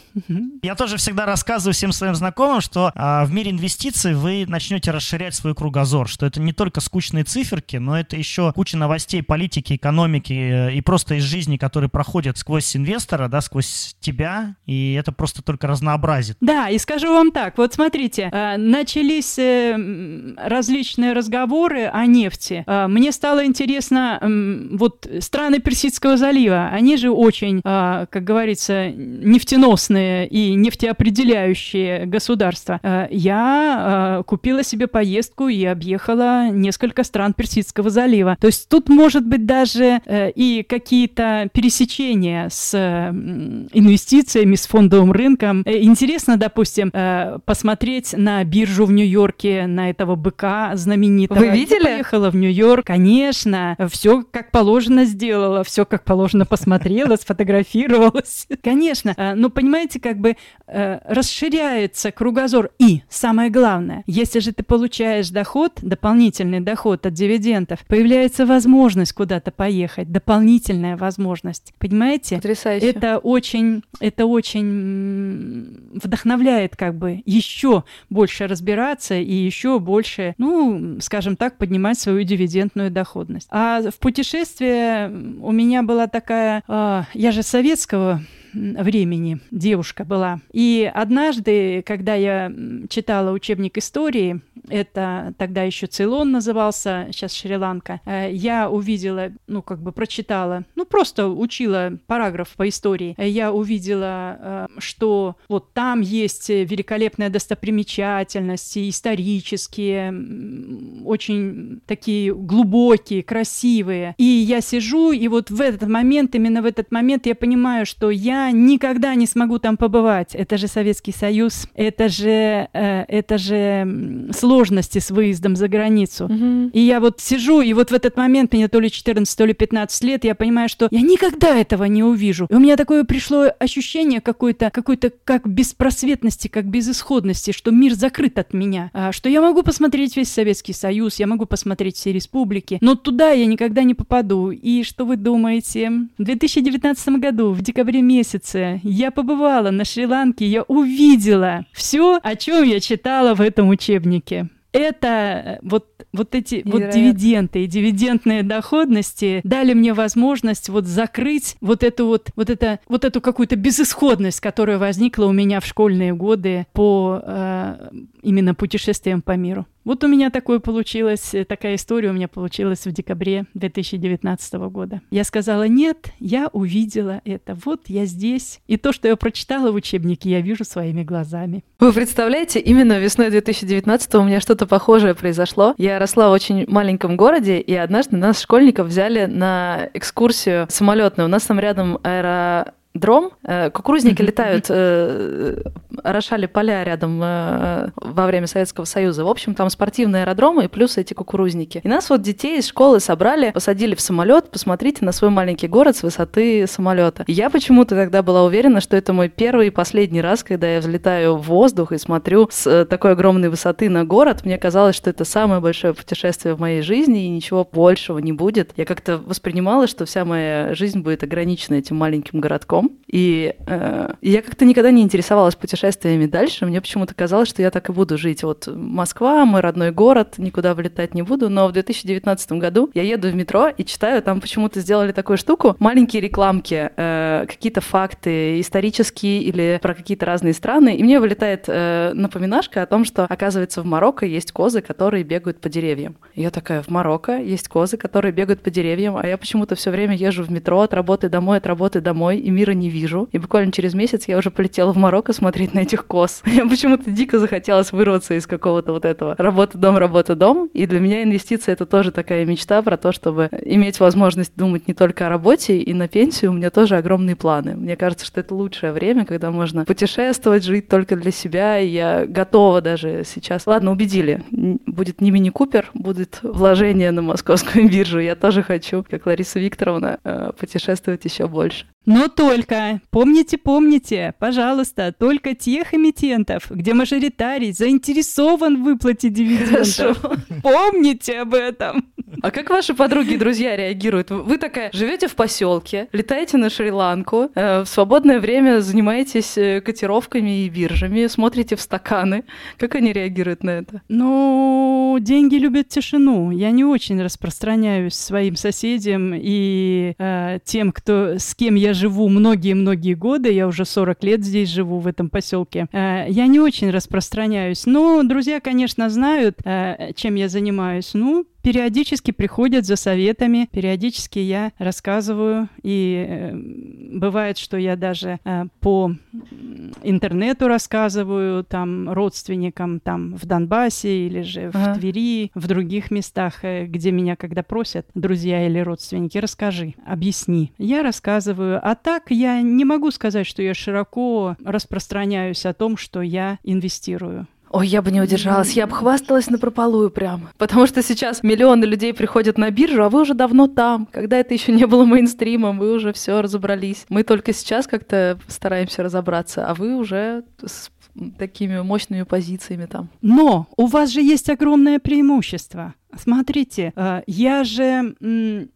Я тоже всегда рассказываю всем своим знакомым, знакомым, что а, в мире инвестиций вы начнете расширять свой кругозор, что это не только скучные циферки, но это еще куча новостей политики, экономики э, и просто из жизни, которые проходят сквозь инвестора, да, сквозь тебя, и это просто только разнообразит. Да, и скажу вам так, вот смотрите, э, начались э, различные разговоры о нефти. Мне стало интересно, вот страны Персидского залива, они же очень, как говорится, нефтеносные и нефтеопределяющие государства, государства. Э, я э, купила себе поездку и объехала несколько стран Персидского залива. То есть тут может быть даже э, и какие-то пересечения с инвестициями, с фондовым рынком. Интересно, допустим, посмотреть на биржу в Нью-Йорке, на этого быка знаменитого. Вы видели? Я поехала в Нью-Йорк, конечно. Все как положено сделала, все как положено посмотрела, сфотографировалась. Конечно. Но понимаете, как бы расширяется кругозор. И, самое главное, если же ты получаешь доход, дополнительный доход от дивидендов, появляется возможность куда-то поехать, дополнительная возможность. Понимаете? Потрясающе. Это очень, это очень вдохновляет как бы еще больше разбираться и еще больше, ну, скажем так, поднимать свою дивидендную доходность. А в путешествии у меня была такая, э, я же советского времени девушка была. И однажды, когда я читала учебник истории, это тогда еще Цейлон назывался, сейчас Шри-Ланка, э, я увидела, ну, как бы прочитала, ну, просто учила параграф по истории. Я увидела, э, что вот там есть великолепная достопримечательности, исторические, очень такие глубокие, красивые. И я сижу, и вот в этот момент, именно в этот момент я понимаю, что я никогда не смогу там побывать. Это же Советский Союз, это же, э, это же сложности с выездом за границу. Угу. И я вот сижу, и вот в этот момент, мне то ли 14, то ли 15 лет, я понимаю, что я никогда этого не увижу. И у меня такое пришло ощущение какое-то, какой-то как беспросветности, как безысходности, что мир закрыт от меня, а, что я могу посмотреть весь Советский Союз, я могу посмотреть все республики, но туда я никогда не попаду. И что вы думаете? В 2019 году, в декабре месяце, месяце я побывала на Шри-Ланке, я увидела все, о чем я читала в этом учебнике. Это э, вот вот эти вот дивиденды и дивидендные доходности дали мне возможность вот закрыть вот эту вот, вот, это, вот эту какую-то безысходность, которая возникла у меня в школьные годы по э, именно путешествиям по миру. Вот у меня такое получилось, э, такая история у меня получилась в декабре 2019 года. Я сказала, нет, я увидела это, вот я здесь. И то, что я прочитала в учебнике, я вижу своими глазами. Вы представляете, именно весной 2019 у меня что-то похожее произошло. Я росла в очень маленьком городе, и однажды нас, школьников, взяли на экскурсию самолетную. У нас там рядом аэро дром. Э, кукурузники летают, э, орошали поля рядом э, во время Советского Союза. В общем, там спортивные аэродромы и плюс эти кукурузники. И нас вот детей из школы собрали, посадили в самолет, посмотрите на свой маленький город с высоты самолета. я почему-то тогда была уверена, что это мой первый и последний раз, когда я взлетаю в воздух и смотрю с такой огромной высоты на город. Мне казалось, что это самое большое путешествие в моей жизни, и ничего большего не будет. Я как-то воспринимала, что вся моя жизнь будет ограничена этим маленьким городком. И э, я как-то никогда не интересовалась путешествиями дальше. Мне почему-то казалось, что я так и буду жить. Вот Москва, мой родной город, никуда вылетать не буду. Но в 2019 году я еду в метро и читаю, там почему-то сделали такую штуку. Маленькие рекламки, э, какие-то факты исторические или про какие-то разные страны. И мне вылетает э, напоминашка о том, что, оказывается, в Марокко есть козы, которые бегают по деревьям. Я такая, в Марокко есть козы, которые бегают по деревьям, а я почему-то все время езжу в метро от работы домой, от работы домой, и мира не вижу. И буквально через месяц я уже полетела в Марокко смотреть на этих коз. Я почему-то дико захотелось вырваться из какого-то вот этого работа-дом, работа-дом. И для меня инвестиция — это тоже такая мечта про то, чтобы иметь возможность думать не только о работе, и на пенсию у меня тоже огромные планы. Мне кажется, что это лучшее время, когда можно путешествовать, жить только для себя, и я готова даже сейчас. Ладно, убедили. Будет не мини-купер, будет вложение на московскую биржу. Я тоже хочу, как Лариса Викторовна, э, путешествовать еще больше. Но только, помните, помните, пожалуйста, только тех эмитентов, где мажоритарий заинтересован в выплате дивидендов. Помните об этом. А как ваши подруги и друзья реагируют? Вы такая, живете в поселке, летаете на Шри-Ланку, э, в свободное время занимаетесь э, котировками и биржами, смотрите в стаканы. Как они реагируют на это? Ну, деньги любят тишину. Я не очень распространяюсь своим соседям и э, тем, кто, с кем я живу многие-многие годы, я уже 40 лет здесь живу, в этом поселке, э, я не очень распространяюсь. Но друзья, конечно, знают, э, чем я занимаюсь. Ну, периодически приходят за советами, периодически я рассказываю, и э, бывает, что я даже э, по интернету рассказываю там родственникам там в Донбассе или же ага. в Твери, в других местах, э, где меня когда просят друзья или родственники, расскажи, объясни. Я рассказываю, а так я не могу сказать, что я широко распространяюсь о том, что я инвестирую. Ой, я бы не удержалась, я бы хвасталась на прополую прям. Потому что сейчас миллионы людей приходят на биржу, а вы уже давно там. Когда это еще не было мейнстримом, вы уже все разобрались. Мы только сейчас как-то стараемся разобраться, а вы уже с такими мощными позициями там. Но у вас же есть огромное преимущество. Смотрите, э, я же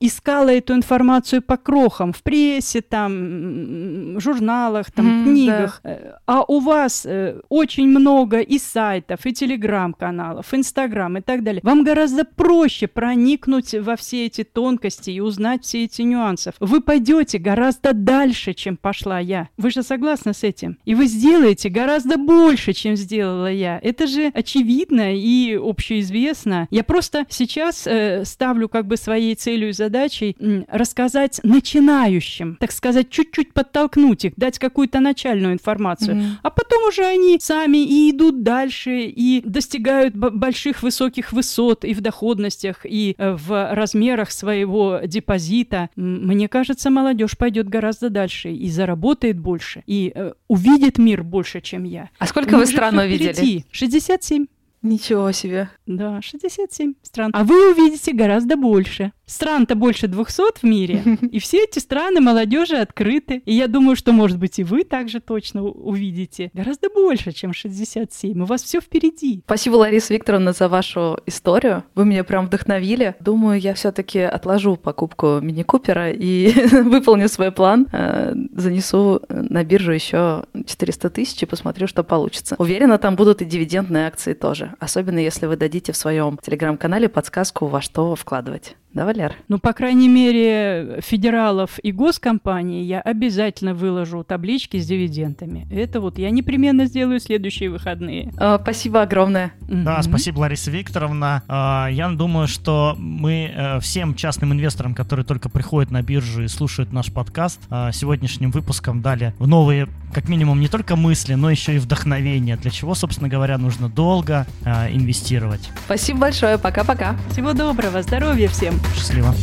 искала эту информацию по крохам в прессе, там, журналах, там, mm, книгах. Да. Э, а у вас э, очень много и сайтов, и телеграм-каналов, инстаграм и так далее. Вам гораздо проще проникнуть во все эти тонкости и узнать все эти нюансы. Вы пойдете гораздо дальше, чем пошла я. Вы же согласны с этим? И вы сделаете гораздо больше, чем сделала я. Это же очевидно и общеизвестно. Я просто сейчас э, ставлю как бы своей целью и задачей э, рассказать начинающим, так сказать, чуть-чуть подтолкнуть их, дать какую-то начальную информацию, mm-hmm. а потом уже они сами и идут дальше и достигают больших высоких высот и в доходностях, и э, в размерах своего депозита. Мне кажется, молодежь пойдет гораздо дальше и заработает больше, и э, увидит мир больше, чем я. А сколько Мы вы стран увидели? 67. Ничего себе. Да, 67 стран. А вы увидите гораздо больше. Стран-то больше 200 в мире, и все эти страны молодежи открыты. И я думаю, что, может быть, и вы также точно увидите гораздо больше, чем 67. У вас все впереди. Спасибо, Лариса Викторовна, за вашу историю. Вы меня прям вдохновили. Думаю, я все-таки отложу покупку мини-купера и выполню свой план. Э, занесу на биржу еще 400 тысяч и посмотрю, что получится. Уверена, там будут и дивидендные акции тоже. Особенно, если вы дадите в своем телеграм-канале подсказку, во что вкладывать. Да, Валер? Ну, по крайней мере, федералов и госкомпаний я обязательно выложу таблички с дивидендами. Это вот я непременно сделаю следующие выходные. О, спасибо огромное. Да, mm-hmm. спасибо, Лариса Викторовна. А, я думаю, что мы э, всем частным инвесторам, которые только приходят на биржу и слушают наш подкаст, а, сегодняшним выпуском дали в новые, как минимум, не только мысли, но еще и вдохновение, для чего, собственно говоря, нужно долго а, инвестировать. Спасибо большое. Пока-пока. Всего доброго. Здоровья всем. Счастливо.